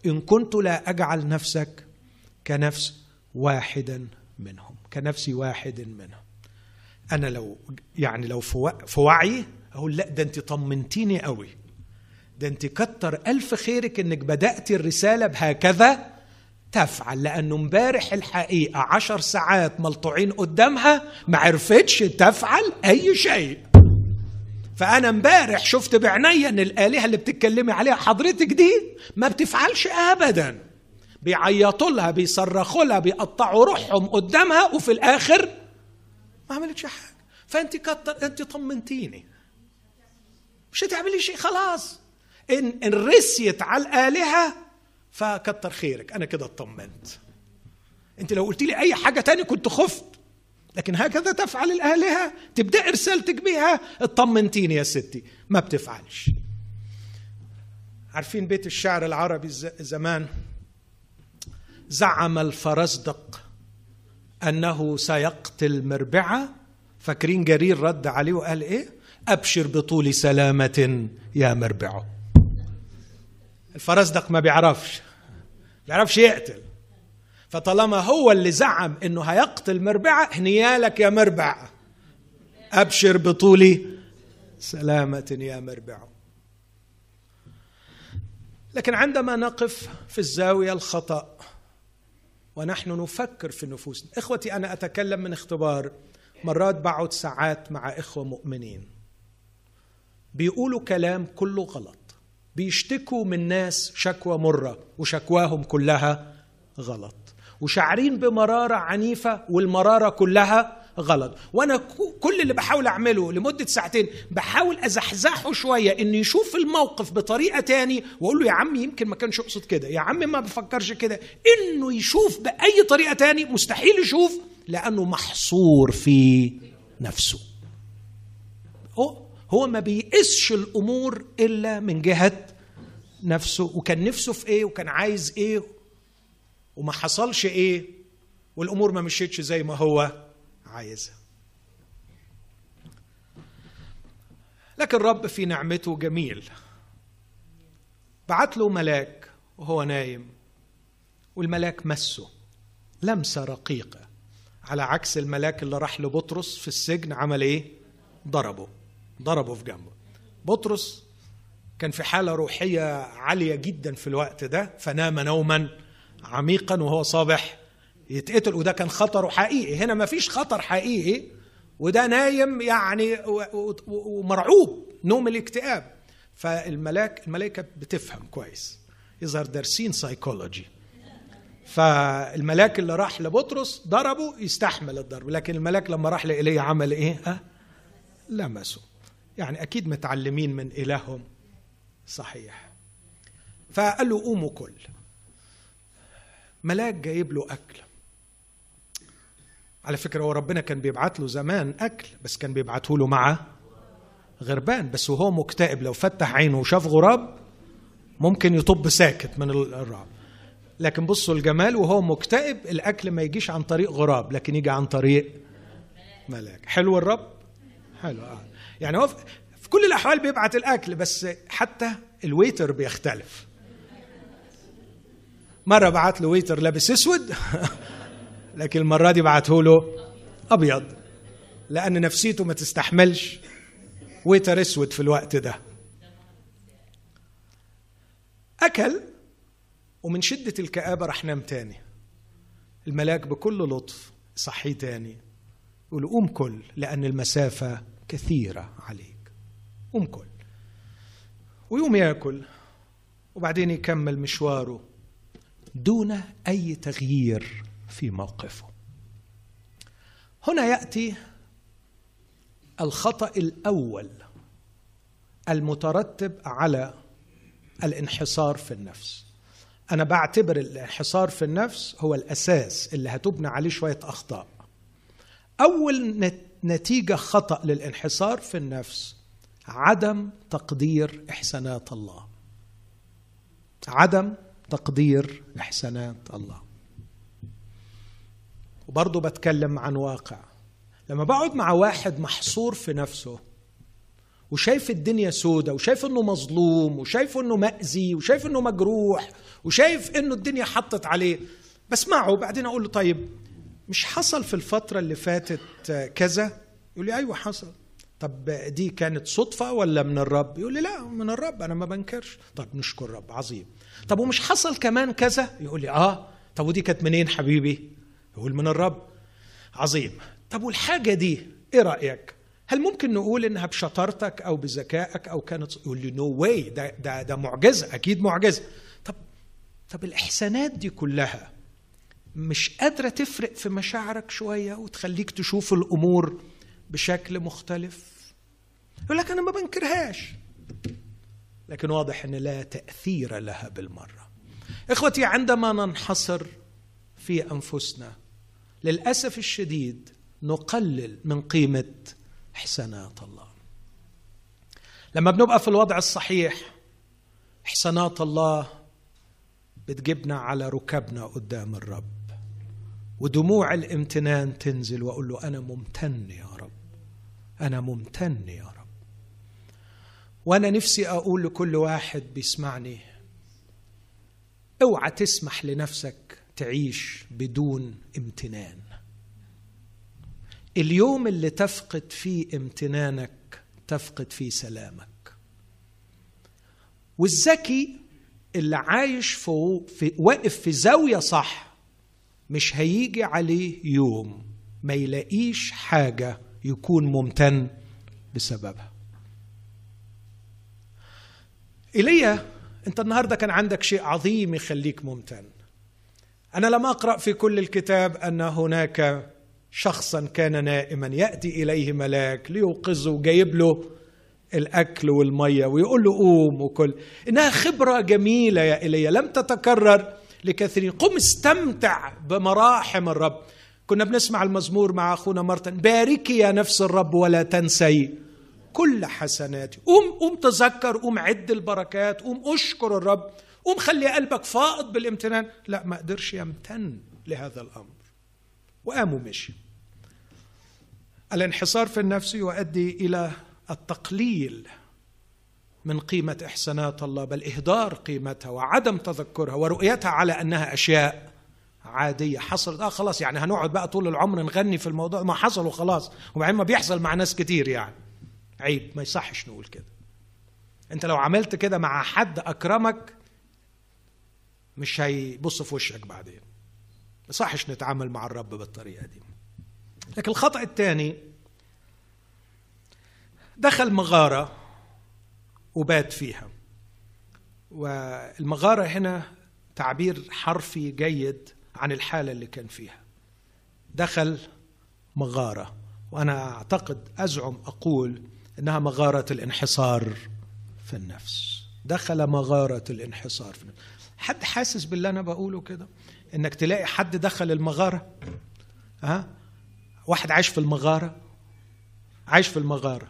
Speaker 1: إن كنت لا أجعل نفسك كنفس واحدا منهم كنفس واحد منهم. أنا لو يعني لو في وعي أقول لا ده أنت طمنتيني قوي. ده أنت كتر ألف خيرك إنك بدأت الرسالة بهكذا تفعل لأنه امبارح الحقيقة عشر ساعات ملطوعين قدامها ما عرفتش تفعل أي شيء. فأنا امبارح شفت بعيني أن الآلهة اللي بتتكلمي عليها حضرتك دي ما بتفعلش أبدا. بيعيطوا لها بيصرخوا لها بيقطعوا روحهم قدامها وفي الآخر ما عملتش حاجة. فأنت كتر أنت طمنتيني. مش هتعملي شيء خلاص. إن, إن رسيت على الآلهة فكتر خيرك. أنا كده اطمنت. أنت لو قلت لي أي حاجة تاني كنت خفت. لكن هكذا تفعل الآلهة. تبدأ رسالتك بيها اطمنتيني يا ستي. ما بتفعلش. عارفين بيت الشعر العربي زمان؟ زعم الفرزدق أنه سيقتل مربعة. فاكرين جرير رد عليه وقال إيه؟ أبشر بطول سلامة يا مربعه. الفرزدق ما بيعرفش بيعرفش يقتل. فطالما هو اللي زعم إنه هيقتل مربعه هنيالك يا مربع. أبشر بطولي سلامة يا مربع. لكن عندما نقف في الزاوية الخطأ ونحن نفكر في نفوسنا إخوتي أنا أتكلم من اختبار. مرات بقعد ساعات مع إخوة مؤمنين. بيقولوا كلام كله غلط. بيشتكوا من ناس شكوى مرة وشكواهم كلها غلط. وشعرين بمرارة عنيفة والمرارة كلها غلط. وأنا كل اللي بحاول أعمله لمدة ساعتين بحاول أزحزحه شوية إنه يشوف الموقف بطريقة تاني وأقول له يا عم يمكن ما كانش يقصد كده يا عم ما بفكرش كده. إنه يشوف بأي طريقة تاني مستحيل يشوف لأنه محصور في نفسه. هو ما بيقيسش الأمور إلا من جهة نفسه وكان نفسه في إيه وكان عايز إيه وما حصلش إيه والأمور ما مشيتش زي ما هو عايزها. لكن الرب في نعمته جميل. بعت له ملاك وهو نايم والملاك مسه لمسة رقيقة على عكس الملاك اللي راح لبطرس في السجن عمل إيه؟ ضربه. ضربه في جنبه. بطرس كان في حالة روحية عالية جدا في الوقت ده فنام نوما عميقا وهو صابح يتقتل وده كان خطره حقيقي. هنا ما فيش خطر حقيقي وده نايم يعني ومرعوب نوم الاكتئاب. فالملاك الملائكة بتفهم كويس. يظهر دارسين سايكولوجي فالملاك اللي راح لبطرس ضربه يستحمل الضرب لكن الملاك لما راح لإيليا عمل إيه؟ لمسه. يعني أكيد متعلمين من إلههم. صحيح. فقال له قوموا كل. ملاك جايب له أكل. على فكرة هو ربنا كان بيبعت له زمان أكل بس كان بيبعته له مع غربان. بس وهو مكتئب لو فتح عينه وشاف غراب ممكن يطب ساكت من الرعب. لكن بصوا الجمال وهو مكتئب الأكل ما يجيش عن طريق غراب لكن يجي عن طريق ملاك. حلو الرب؟ حلو. آه. يعني هو في كل الأحوال بيبعت الأكل بس حتى الويتر بيختلف. مرة بعت له ويتر لابس أسود [LAUGHS] لكن المرة دي بعته له أبيض لأن نفسيته ما تستحملش. ويتر أسود في الوقت ده. أكل ومن شدة الكآبة راح نام تاني. الملاك بكل لطف صحي تاني. يقول قوم كل لأن المسافة كثيرة عليك. قوم كل. ويقوم يأكل وبعدين يكمل مشواره دون أي تغيير في موقفه. هنا يأتي الخطأ الأول المترتب على الانحصار في النفس. أنا بعتبر الانحصار في النفس هو الأساس اللي هتبنى عليه شوية أخطاء. أول نتيجة خطأ للانحصار في النفس عدم تقدير إحسانات الله. عدم تقدير إحسانات الله. وبرضه بتكلم عن واقع. لما بقعد مع واحد محصور في نفسه وشايف الدنيا سودة وشايف إنه مظلوم وشايف إنه مأذي وشايف إنه مجروح وشايف إنه الدنيا حطت عليه بسمعه وبعدين أقول له طيب مش حصل في الفترة اللي فاتت كذا؟ يقول لي أيوه حصل. طب دي كانت صدفة ولا من الرب؟ يقول لي لا من الرب أنا ما بنكرش. طب نشكر رب عظيم. طب ومش حصل كمان كذا؟ يقول لي آه. طب ودي كانت منين حبيبي؟ يقول من الرب. عظيم. طب والحاجة دي إيه رأيك؟ هل ممكن نقول إنها بشطارتك أو بذكائك أو كانت يقول لي no way ده ده ده معجزة أكيد معجزة. طب طب الإحسانات دي كلها مش قادرة تفرق في مشاعرك شوية وتخليك تشوف الأمور بشكل مختلف؟ يقول لك أنا ما بنكرهاش. لكن واضح إن لا تأثير لها بالمرة. إخوتي عندما ننحصر في أنفسنا للأسف الشديد نقلل من قيمة احسانات الله. لما بنبقى في الوضع الصحيح احسانات الله بتجيبنا على ركبنا قدام الرب. ودموع الامتنان تنزل وأقول له أنا ممتن يا رب. أنا ممتن يا رب. وأنا نفسي أقول لكل واحد بيسمعني أوعى تسمح لنفسك تعيش بدون امتنان. اليوم اللي تفقد فيه امتنانك تفقد فيه سلامك. والذكي اللي عايش في, في واقف في زاوية صح مش هيجي عليه يوم ما يلاقيش حاجة يكون ممتن بسببها. ايليا أنت النهارده كان عندك شيء عظيم يخليك ممتن. أنا لم أقرأ في كل الكتاب أن هناك شخصا كان نائما يأتي إليه ملاك ليوقظه جايب له الأكل والمية ويقول له قوم وكل. إنها خبرة جميلة يا ايليا لم تتكرر. لكثيرين. قم استمتع بمراحم الرب. كنا بنسمع المزمور مع أخونا مرتن باركي يا نفس الرب ولا تنسي. كل حسناتي. قوم قوم تذكر قوم عد البركات قوم اشكر الرب قوم خلي قلبك فائض بالامتنان. لا ما قدرش يمتن لهذا الأمر. وقام ومشي الانحصار في النفس يؤدي إلى التقليل من قيمة احسانات الله بل إهدار قيمتها وعدم تذكرها ورؤيتها على أنها أشياء عادية حصلت. آه خلاص يعني هنقعد بقى طول العمر نغني في الموضوع. ما حصل وخلاص. وبعدين ما بيحصل مع ناس كتير يعني. عيب ما يصحش نقول كده. أنت لو عملت كده مع حد أكرمك مش هيبص في وشك بعدين. ما صحش نتعامل مع الرب بالطريقة دي. لكن الخطأ الثاني دخل مغارة. وبات فيها. والمغارة هنا تعبير حرفي جيد عن الحالة اللي كان فيها. دخل مغارة وأنا أعتقد أزعم أقول إنها مغارة الانحصار في النفس. دخل مغارة الانحصار في النفس. حد حاسس باللي أنا بقوله كده؟ إنك تلاقي حد دخل المغارة؟ ها؟ واحد عايش في المغارة؟ عايش في المغارة.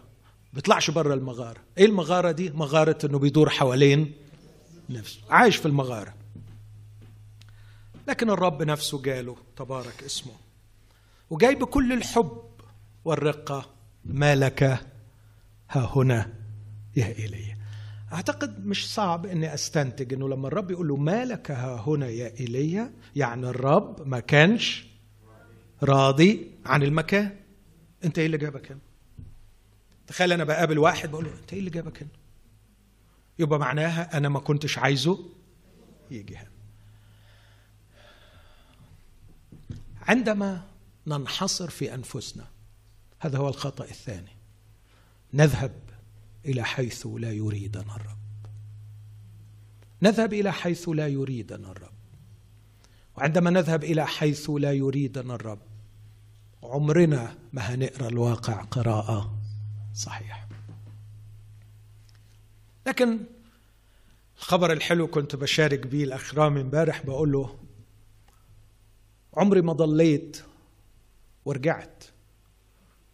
Speaker 1: بيطلعش بره المغارة. إيه المغارة دي؟ مغارة إنه بيدور حوالين نفسه. عايش في المغارة. لكن الرب نفسه جاله تبارك اسمه. وجاي بكل الحب والرقة. ما لك؟ ها هنا. يا ايليا أعتقد مش صعب إني أستنتج إنه لما الرب يقول له ما لك ها هنا يا ايليا يعني الرب ما كانش راضي عن المكان. أنت إيه اللي جابك هنا؟ تخيل أنا بقابل واحد بقول له أنت إيه اللي جابك هنا؟ يبقى معناها أنا ما كنتش عايزه يجي هنا. عندما ننحصر في أنفسنا هذا هو الخطأ الثاني. نذهب إلى حيث لا يريدنا الرب. نذهب إلى حيث لا يريدنا الرب. وعندما نذهب إلى حيث لا يريدنا الرب عمرنا ما هنقرأ الواقع قراءة صحيحه لكن الخبر الحلو كنت بشارك بيه الاخ رامي امبارح بقول له عمري ما ضليت ورجعت.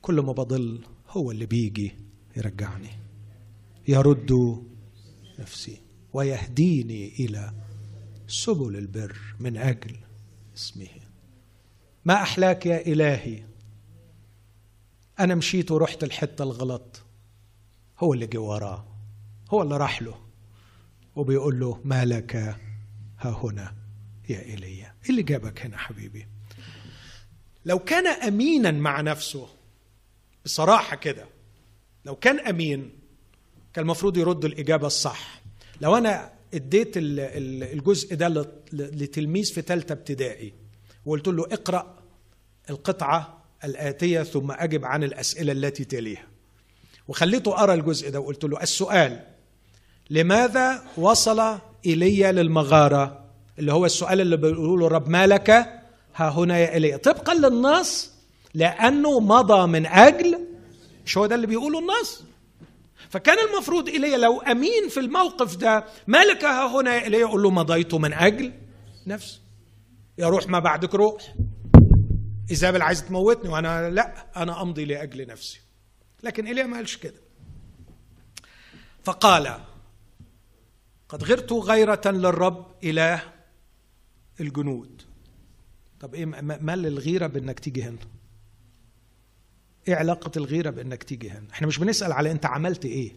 Speaker 1: كل ما بضل هو اللي بيجي يرجعني. يرد نفسي ويهديني إلى سبل البر من أجل اسمه. ما أحلاك يا إلهي؟ أنا مشيت ورحت الحته الغلط. هو اللي جه وراه. هو اللي راح له. وبيقول له ما لك؟ ها هنا. يا ايليا إيه اللي جابك هنا حبيبي؟ لو كان امينا مع نفسه بصراحة كده لو كان أمين كان المفروض يرد الإجابة الصح. لو أنا اديت الجزء ده لتلميذ في ثالثه ابتدائي وقلت له اقرأ القطعة الآتية ثم أجب عن الأسئلة التي تليها. وخليته أرى الجزء ده وقلت له السؤال لماذا وصل ايليا للمغارة؟ اللي هو السؤال اللي بيقولوا له رب مالك؟ ها هنا يا ايليا طبقا للنص لأنه مضى من أجل مش هو ده اللي بيقوله النص. فكان المفروض ايليا لو أمين في الموقف ده مالك ها هنا يا ايليا يقول له مضيت من أجل نفسي. يا روح ما بعدك روح. ايزابل عايز تموتني وأنا لا أنا أمضي لأجل نفسي. لكن إيليا ما قالش كده. فقال قد غرت غيرة للرب إله الجنود. طب إيه مال الغيرة بإنك تيجي هنا؟ إيه علاقة الغيرة بإنك تيجي هنا؟ إحنا مش بنسأل على أنت عملت إيه.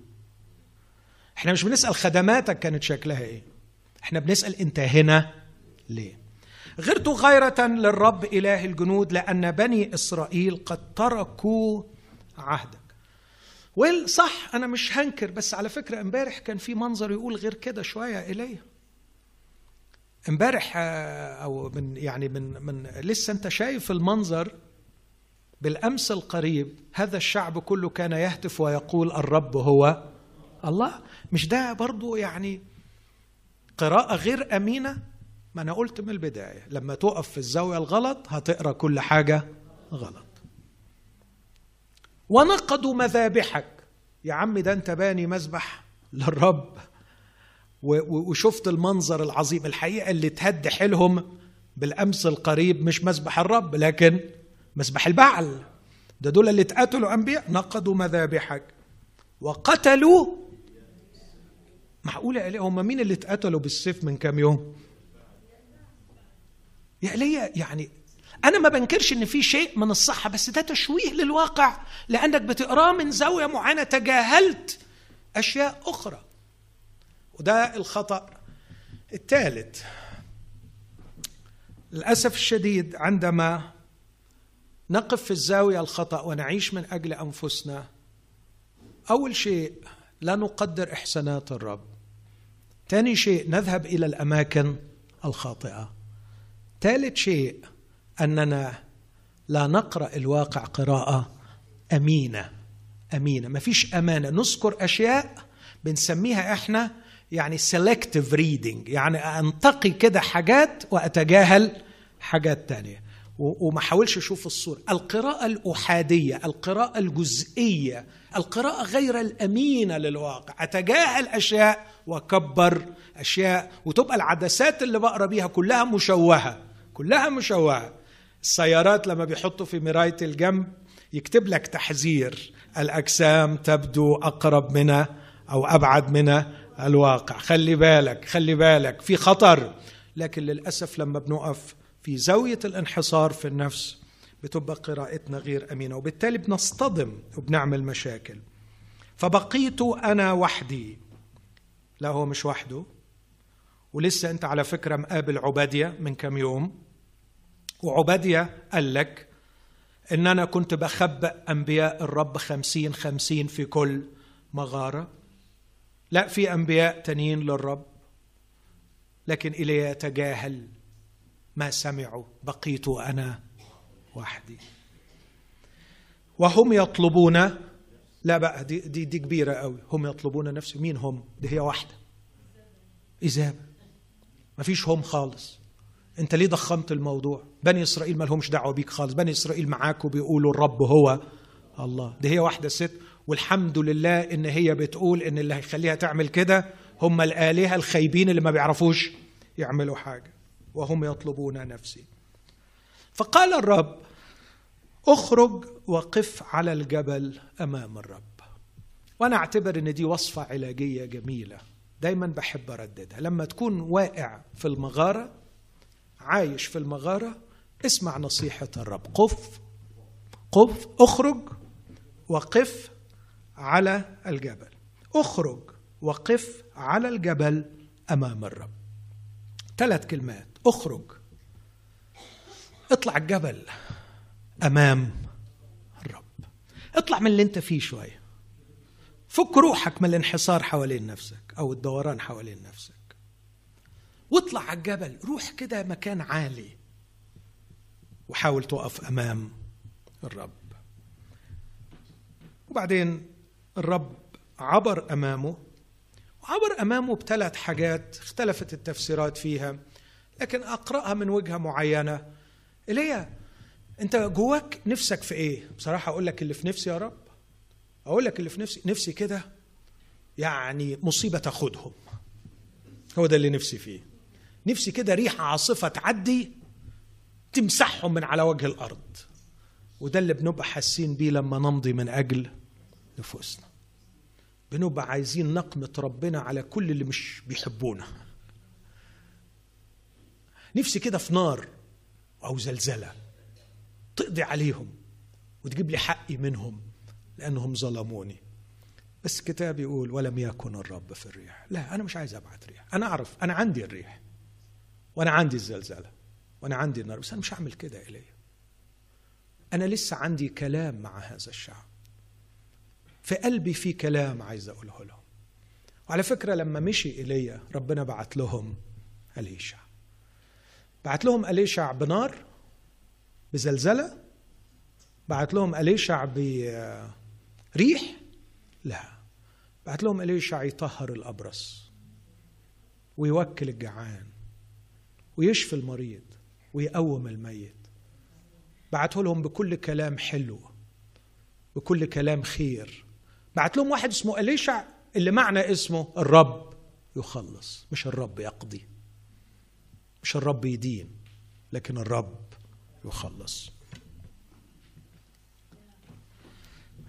Speaker 1: إحنا مش بنسأل خدماتك كانت شكلها إيه. إحنا بنسأل أنت هنا ليه؟ غرت غيرة للرب إله الجنود لأن بني إسرائيل قد تركوا عهدك. صح أنا مش هنكر بس على فكرة امبارح كان في منظر يقول غير كده شوية إليه امبارح آه، أو من يعني من من لسه أنت شايف المنظر بالأمس القريب هذا الشعب كله كان يهتف ويقول الرب هو الله. مش ده برضو يعني قراءة غير أمينة؟ ما أنا قلت من البداية لما تقف في الزاوية الغلط هتقرأ كل حاجة غلط. ونقضوا مذابحك. يا عم ده أنت باني مذبح للرب. وشفت المنظر العظيم. الحقيقة اللي تهد حيلهم بالأمس القريب مش مذبح الرب لكن مذبح البعل. ده دول اللي اتقتلوا أنبياء. نقضوا مذابحك. وقتلوا. معقولة هم مين اللي اتقتلوا بالسيف من كام يوم؟ يا ليا يعني أنا ما بنكرش إن في شيء من الصحة بس ده تشويه للواقع لأنك بتقراه من زاوية معينة تجاهلت أشياء أخرى. وده الخطأ الثالث. للأسف الشديد عندما نقف في الزاوية الخطأ ونعيش من أجل أنفسنا أول شيء لا نقدر إحسانات الرب. ثاني شيء نذهب إلى الأماكن الخاطئة. ثالث شيء أننا لا نقرأ الواقع قراءة أمينة أمينة. ما فيش أمانة. نذكر أشياء بنسميها إحنا يعني selective reading يعني أنتقي كده حاجات وأتجاهل حاجات تانية. وما حاولش أشوف الصورة. القراءة الأحادية القراءة الجزئية القراءة غير الأمينة للواقع. أتجاهل أشياء وأكبر أشياء وتبقى العدسات اللي بقرأ بيها كلها مشوهة. كلها مشوهة. السيارات لما بيحطوا في مراية الجنب يكتب لك تحذير. الأجسام تبدو أقرب من أو أبعد من الواقع. خلي بالك خلي بالك في خطر. لكن للأسف لما بنقف في زاوية الانحصار في النفس بتبقى قراءتنا غير أمينة وبالتالي بنصطدم وبنعمل مشاكل. فبقيت أنا وحدي. لا هو مش وحده. ولسه أنت على فكرة مقابل عبادية من كم يوم. وعبادية قال لك إن أنا كنت بخبأ أنبياء الرب خمسين خمسين في كل مغارة. لا في أنبياء تانيين للرب لكن إلي يتجاهل ما سمعوا بقيت أنا وحدي. وهم يطلبون لا بقى دي دي, دي كبيرة قوي. هم يطلبون نفسي مين هم؟ دي هي واحدة. اذابه ما فيش هم خالص. أنت ليه ضخمت الموضوع؟ بني إسرائيل ما لهمش دعوة بيك خالص. بني إسرائيل معاك وبيقولوا الرب هو الله. دي هي واحدة ست. والحمد لله إن هي بتقول إن اللي هيخليها تعمل كده هم الآلهة الخايبين اللي ما بيعرفوش يعملوا حاجة. وهم يطلبون نفسي. فقال الرب اخرج وقف على الجبل أمام الرب. وأنا أعتبر إن دي وصفة علاجية جميلة. دايما بحب أرددها. لما تكون واقع في المغارة عايش في المغارة اسمع نصيحة الرب. قف قف اخرج وقف على الجبل. اخرج وقف على الجبل أمام الرب. ثلاث كلمات. اخرج. اطلع الجبل أمام الرب. اطلع من اللي انت فيه شوية. فك روحك من الانحصار حوالين نفسك أو الدوران حوالين نفسك. واطلع على الجبل. روح كده مكان عالي. وحاول تقف أمام الرب. وبعدين الرب عبر أمامه وعبر أمامه بثلاث حاجات اختلفت التفسيرات فيها لكن أقرأها من وجهة معينة. ايليا أنت جواك نفسك في إيه؟ بصراحة أقول لك اللي في نفسي يا رب أقول لك اللي في نفسي نفسي كده يعني مصيبة تاخدهم. هو ده اللي نفسي فيه. نفسي كده ريحة عاصفة تعدي تمسحهم من على وجه الأرض. وده اللي بنبقى حاسين بيه لما نمضي من أجل نفوسنا. بنبقى عايزين نقمة ربنا على كل اللي مش بيحبونا. نفسي كده في نار أو زلزلة تقضي عليهم وتجيب لي حقي منهم لأنهم ظلموني. بس الكتاب يقول ولم يكن الرب في الريح. لا أنا مش عايز أبعت ريح. أنا أعرف أنا عندي الريح. وأنا عندي الزلزلة. وأنا عندي النار. بس أنا مش هعمل كده إلي أنا لسه عندي كلام مع هذا الشعب. في قلبي في كلام عايز أقوله لهم. وعلى فكرة لما مشي إيليا ربنا بعت لهم أليشع. بعت لهم أليشع بنار بزلزلة. بعت لهم أليشع بريح لا بعت لهم أليشع يطهر الأبرص. ويوكل الجعان. ويشفي المريض. ويقوم الميت. بعته لهم بكل كلام حلو بكل كلام خير. بعت لهم واحد اسمه أليشع اللي معنى اسمه الرب يخلص. مش الرب يقضي مش الرب يدين لكن الرب يخلص.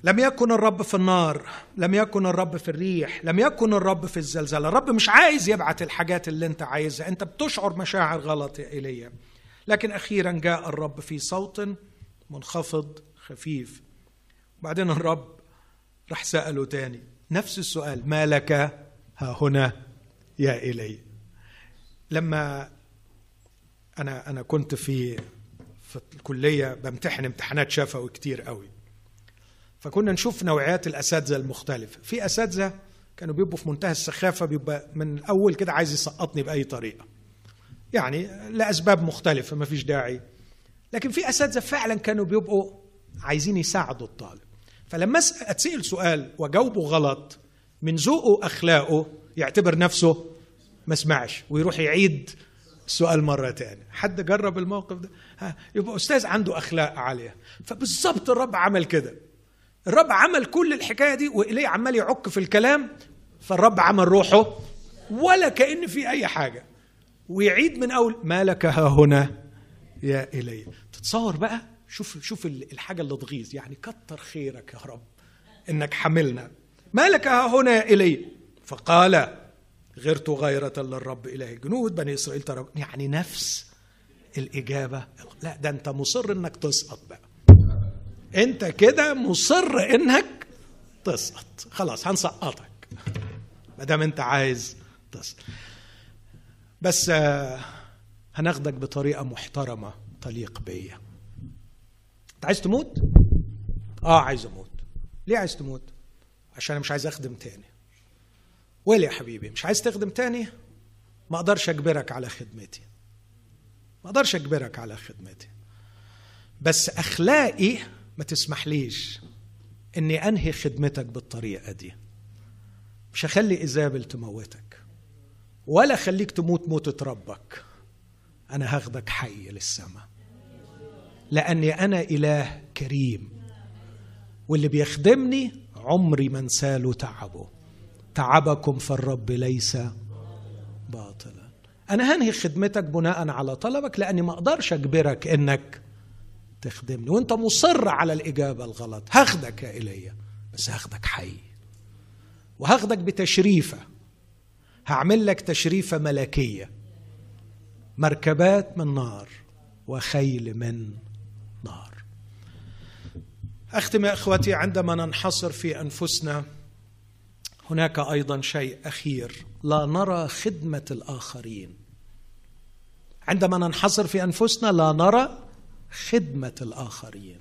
Speaker 1: لم يكن الرب في النار لم يكن الرب في الريح لم يكن الرب في الزلزال. الرب مش عايز يبعت الحاجات اللي انت عايزها. انت بتشعر مشاعر غلط يا إيليا. لكن أخيرا جاء الرب في صوت منخفض خفيف. بعدين الرب راح سأله تاني نفس السؤال ما لك؟ ها هنا يا إلي. لما أنا أنا كنت في في الكلية بمتحن امتحانات شفوي كتير قوي. فكنا نشوف نوعيات الأساتذة المختلفة. في أساتذة كانوا بيبقوا في منتهى السخافة بيبقى من الأول كده عايز يسقطني بأي طريقة. يعني لأسباب مختلفة ما فيش داعي. لكن في أساتذة فعلا كانوا بيبقوا عايزين يساعدوا الطالب. فلما أتسأل سؤال واجاوبه غلط من ذوقه أخلاقه يعتبر نفسه ما سمعش ويروح يعيد السؤال مرة تانية. حد جرب الموقف ده؟ ها يبقى أستاذ عنده أخلاق عالية. فبالظبط الرب عمل كده. الرب عمل كل الحكاية دي وإليه عمال يعك في الكلام فالرب عمل روحه ولا كأن في أي حاجة. ويعيد من أول ما لك ها هنا؟ يا إلي. تتصور بقى؟ شوف شوف الحاجة اللي تغيظ. يعني كتر خيرك يا رب إنك حملنا. ما لك ها هنا يا إلي؟ فقال غرت غيرة للرب إله جنود بني إسرائيل ترى يعني نفس الإجابة. لا ده أنت مصر إنك تسقط بقى. أنت كده مصر إنك تسقط. خلاص هنسقطك. ما دام أنت عايز تسقط. بس هناخدك بطريقة محترمة تليق بيا أنت عايز تموت؟ آه عايز أموت. ليه عايز تموت؟ عشان أنا مش عايز أخدم تاني. ويلي يا حبيبي مش عايز تخدم تاني؟ ما أقدرش أجبرك على خدمتي. ما أقدرش أجبرك على خدمتي. بس أخلاقي ما تسمحليش إني أنهي خدمتك بالطريقة دي. مش هخلي ايزابل تموتك. ولا خليك تموت موتة ربك. أنا هاخدك حي للسماء. لأني أنا إله كريم. واللي بيخدمني عمري ما انساله تعبه. تعبكم في الرب ليس باطلا. أنا هنهي خدمتك بناء على طلبك لأني ما أقدرش أجبرك إنك تخدمني. وأنت مصر على الإجابة الغلط. هاخدك يا ايليا بس هاخدك حي. وهاخدك بتشريفة. هعمل لك تشريفة ملكية. مركبات من نار وخيل من نار. أختم يا إخوتي عندما ننحصر في أنفسنا هناك أيضا شيء أخير. لا نرى خدمة الآخرين. عندما ننحصر في أنفسنا لا نرى خدمة الآخرين.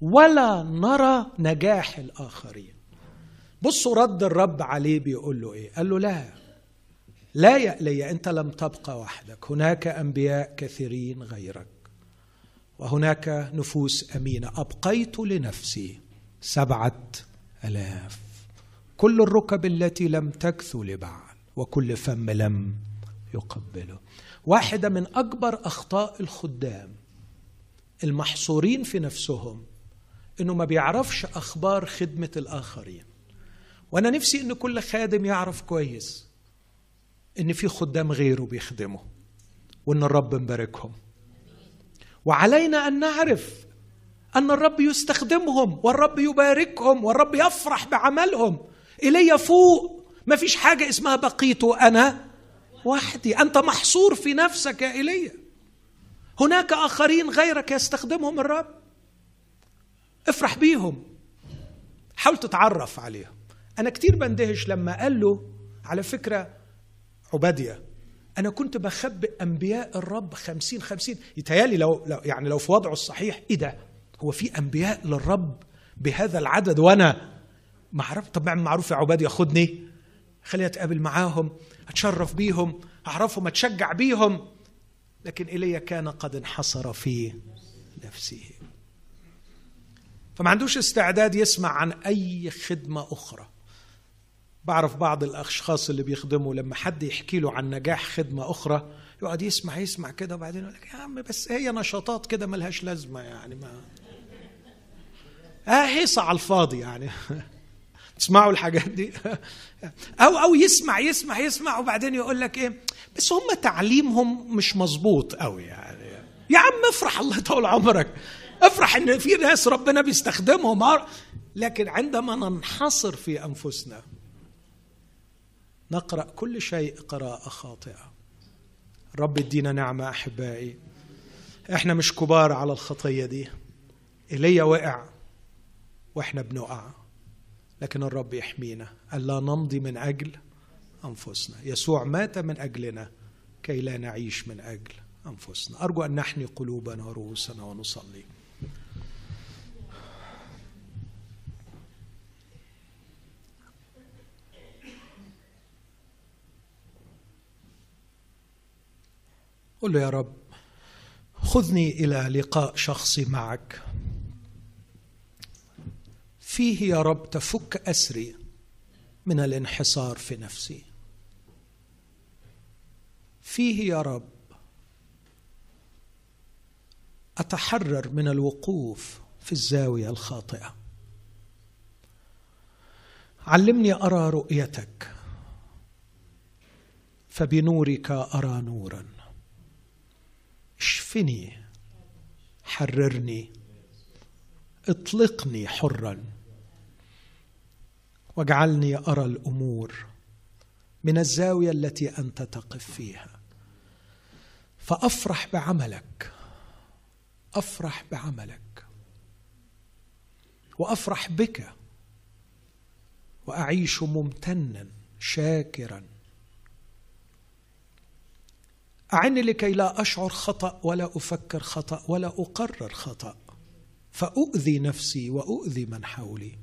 Speaker 1: ولا نرى نجاح الآخرين. بصوا رد الرب عليه بيقول له إيه؟ قال له لا. لا يا إلي أنت لم تبقى وحدك. هناك أنبياء كثيرين غيرك وهناك نفوس أمينة. أبقيت لنفسي سبعة ألاف. كل الركب التي لم تكثو لبعل وكل فم لم يقبله. واحدة من أكبر أخطاء الخدام المحصورين في نفسهم إنه ما بيعرفش أخبار خدمة الآخرين. وأنا نفسي إن كل خادم يعرف كويس. إن في خدام غيره بيخدموا وإن الرب مباركهم. وعلينا أن نعرف أن الرب يستخدمهم والرب يباركهم والرب يفرح بعملهم. إلي فوق ما فيش حاجة اسمها بقيت أنا وحدي. أنت محصور في نفسك يا إيليا هناك آخرين غيرك يستخدمهم الرب. افرح بيهم. حاول تتعرف عليهم. أنا كتير بندهش لما قال له على فكرة عبادية. أنا كنت بخبئ أنبياء الرب خمسين خمسين. يتهيألي لو, لو يعني لو في وضعه الصحيح إيه ده؟ هو في أنبياء للرب بهذا العدد وأنا معرف طب معروف يا عباد ياخدني خليني أتقابل معاهم أتشرف بيهم أعرفهم أتشجع بيهم. لكن ايليا كان قد انحصر في نفسه. فما عندوش استعداد يسمع عن أي خدمة أخرى. بعرف بعض الأشخاص اللي بيخدموا لما حد يحكي له عن نجاح خدمة أخرى يقعد يسمع يسمع كده وبعدين يقول لك يا عم بس هي نشاطات كده ملهاش لازمة يعني ما آه هيصة على الفاضي يعني. [LAUGHS] تسمعوا الحاجات دي؟ [LAUGHS] أو أو يسمع يسمع يسمع وبعدين يقول لك إيه بس هم تعليمهم مش مظبوط قوي يعني. يا عم افرح الله يطول عمرك. افرح إن في ناس ربنا بيستخدمهم. لكن عندما ننحصر في أنفسنا نقرأ كل شيء قراءة خاطئة. رب ادينا نعمة أحبائي. إحنا مش كبار على الخطية دي. ايليا وقع وإحنا بنقع. لكن الرب يحمينا. ألا نمضي من أجل أنفسنا. يسوع مات من أجلنا كي لا نعيش من أجل أنفسنا. أرجو أن نحني قلوبنا ورؤوسنا ونصلي. قل له يا رب خذني إلى لقاء شخصي معك. فيه يا رب تفك أسري من الانحصار في نفسي. فيه يا رب أتحرر من الوقوف في الزاوية الخاطئة. علمني أرى رؤيتك فبنورك أرى نورا. اشفني حررني اطلقني حرا. واجعلني أرى الأمور من الزاوية التي أنت تقف فيها. فأفرح بعملك أفرح بعملك وأفرح بك وأعيش ممتنا شاكرا. أعني لكي لا أشعر خطأ ولا أفكر خطأ ولا أقرر خطأ. فأؤذي نفسي وأؤذي من حولي.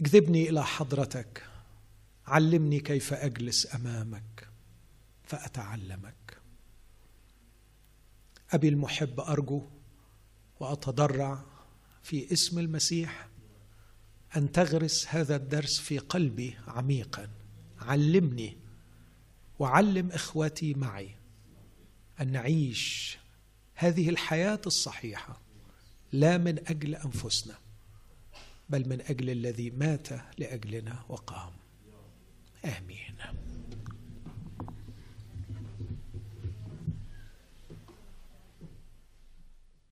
Speaker 1: اكذبني إلى حضرتك. علمني كيف أجلس أمامك فأتعلمك. أبي المحب أرجو وأتضرع في اسم المسيح أن تغرس هذا الدرس في قلبي عميقا. علمني وعلم إخوتي معي أن نعيش هذه الحياة الصحيحة لا من أجل أنفسنا بل من أجل الذي مات لأجلنا وقام. آمين.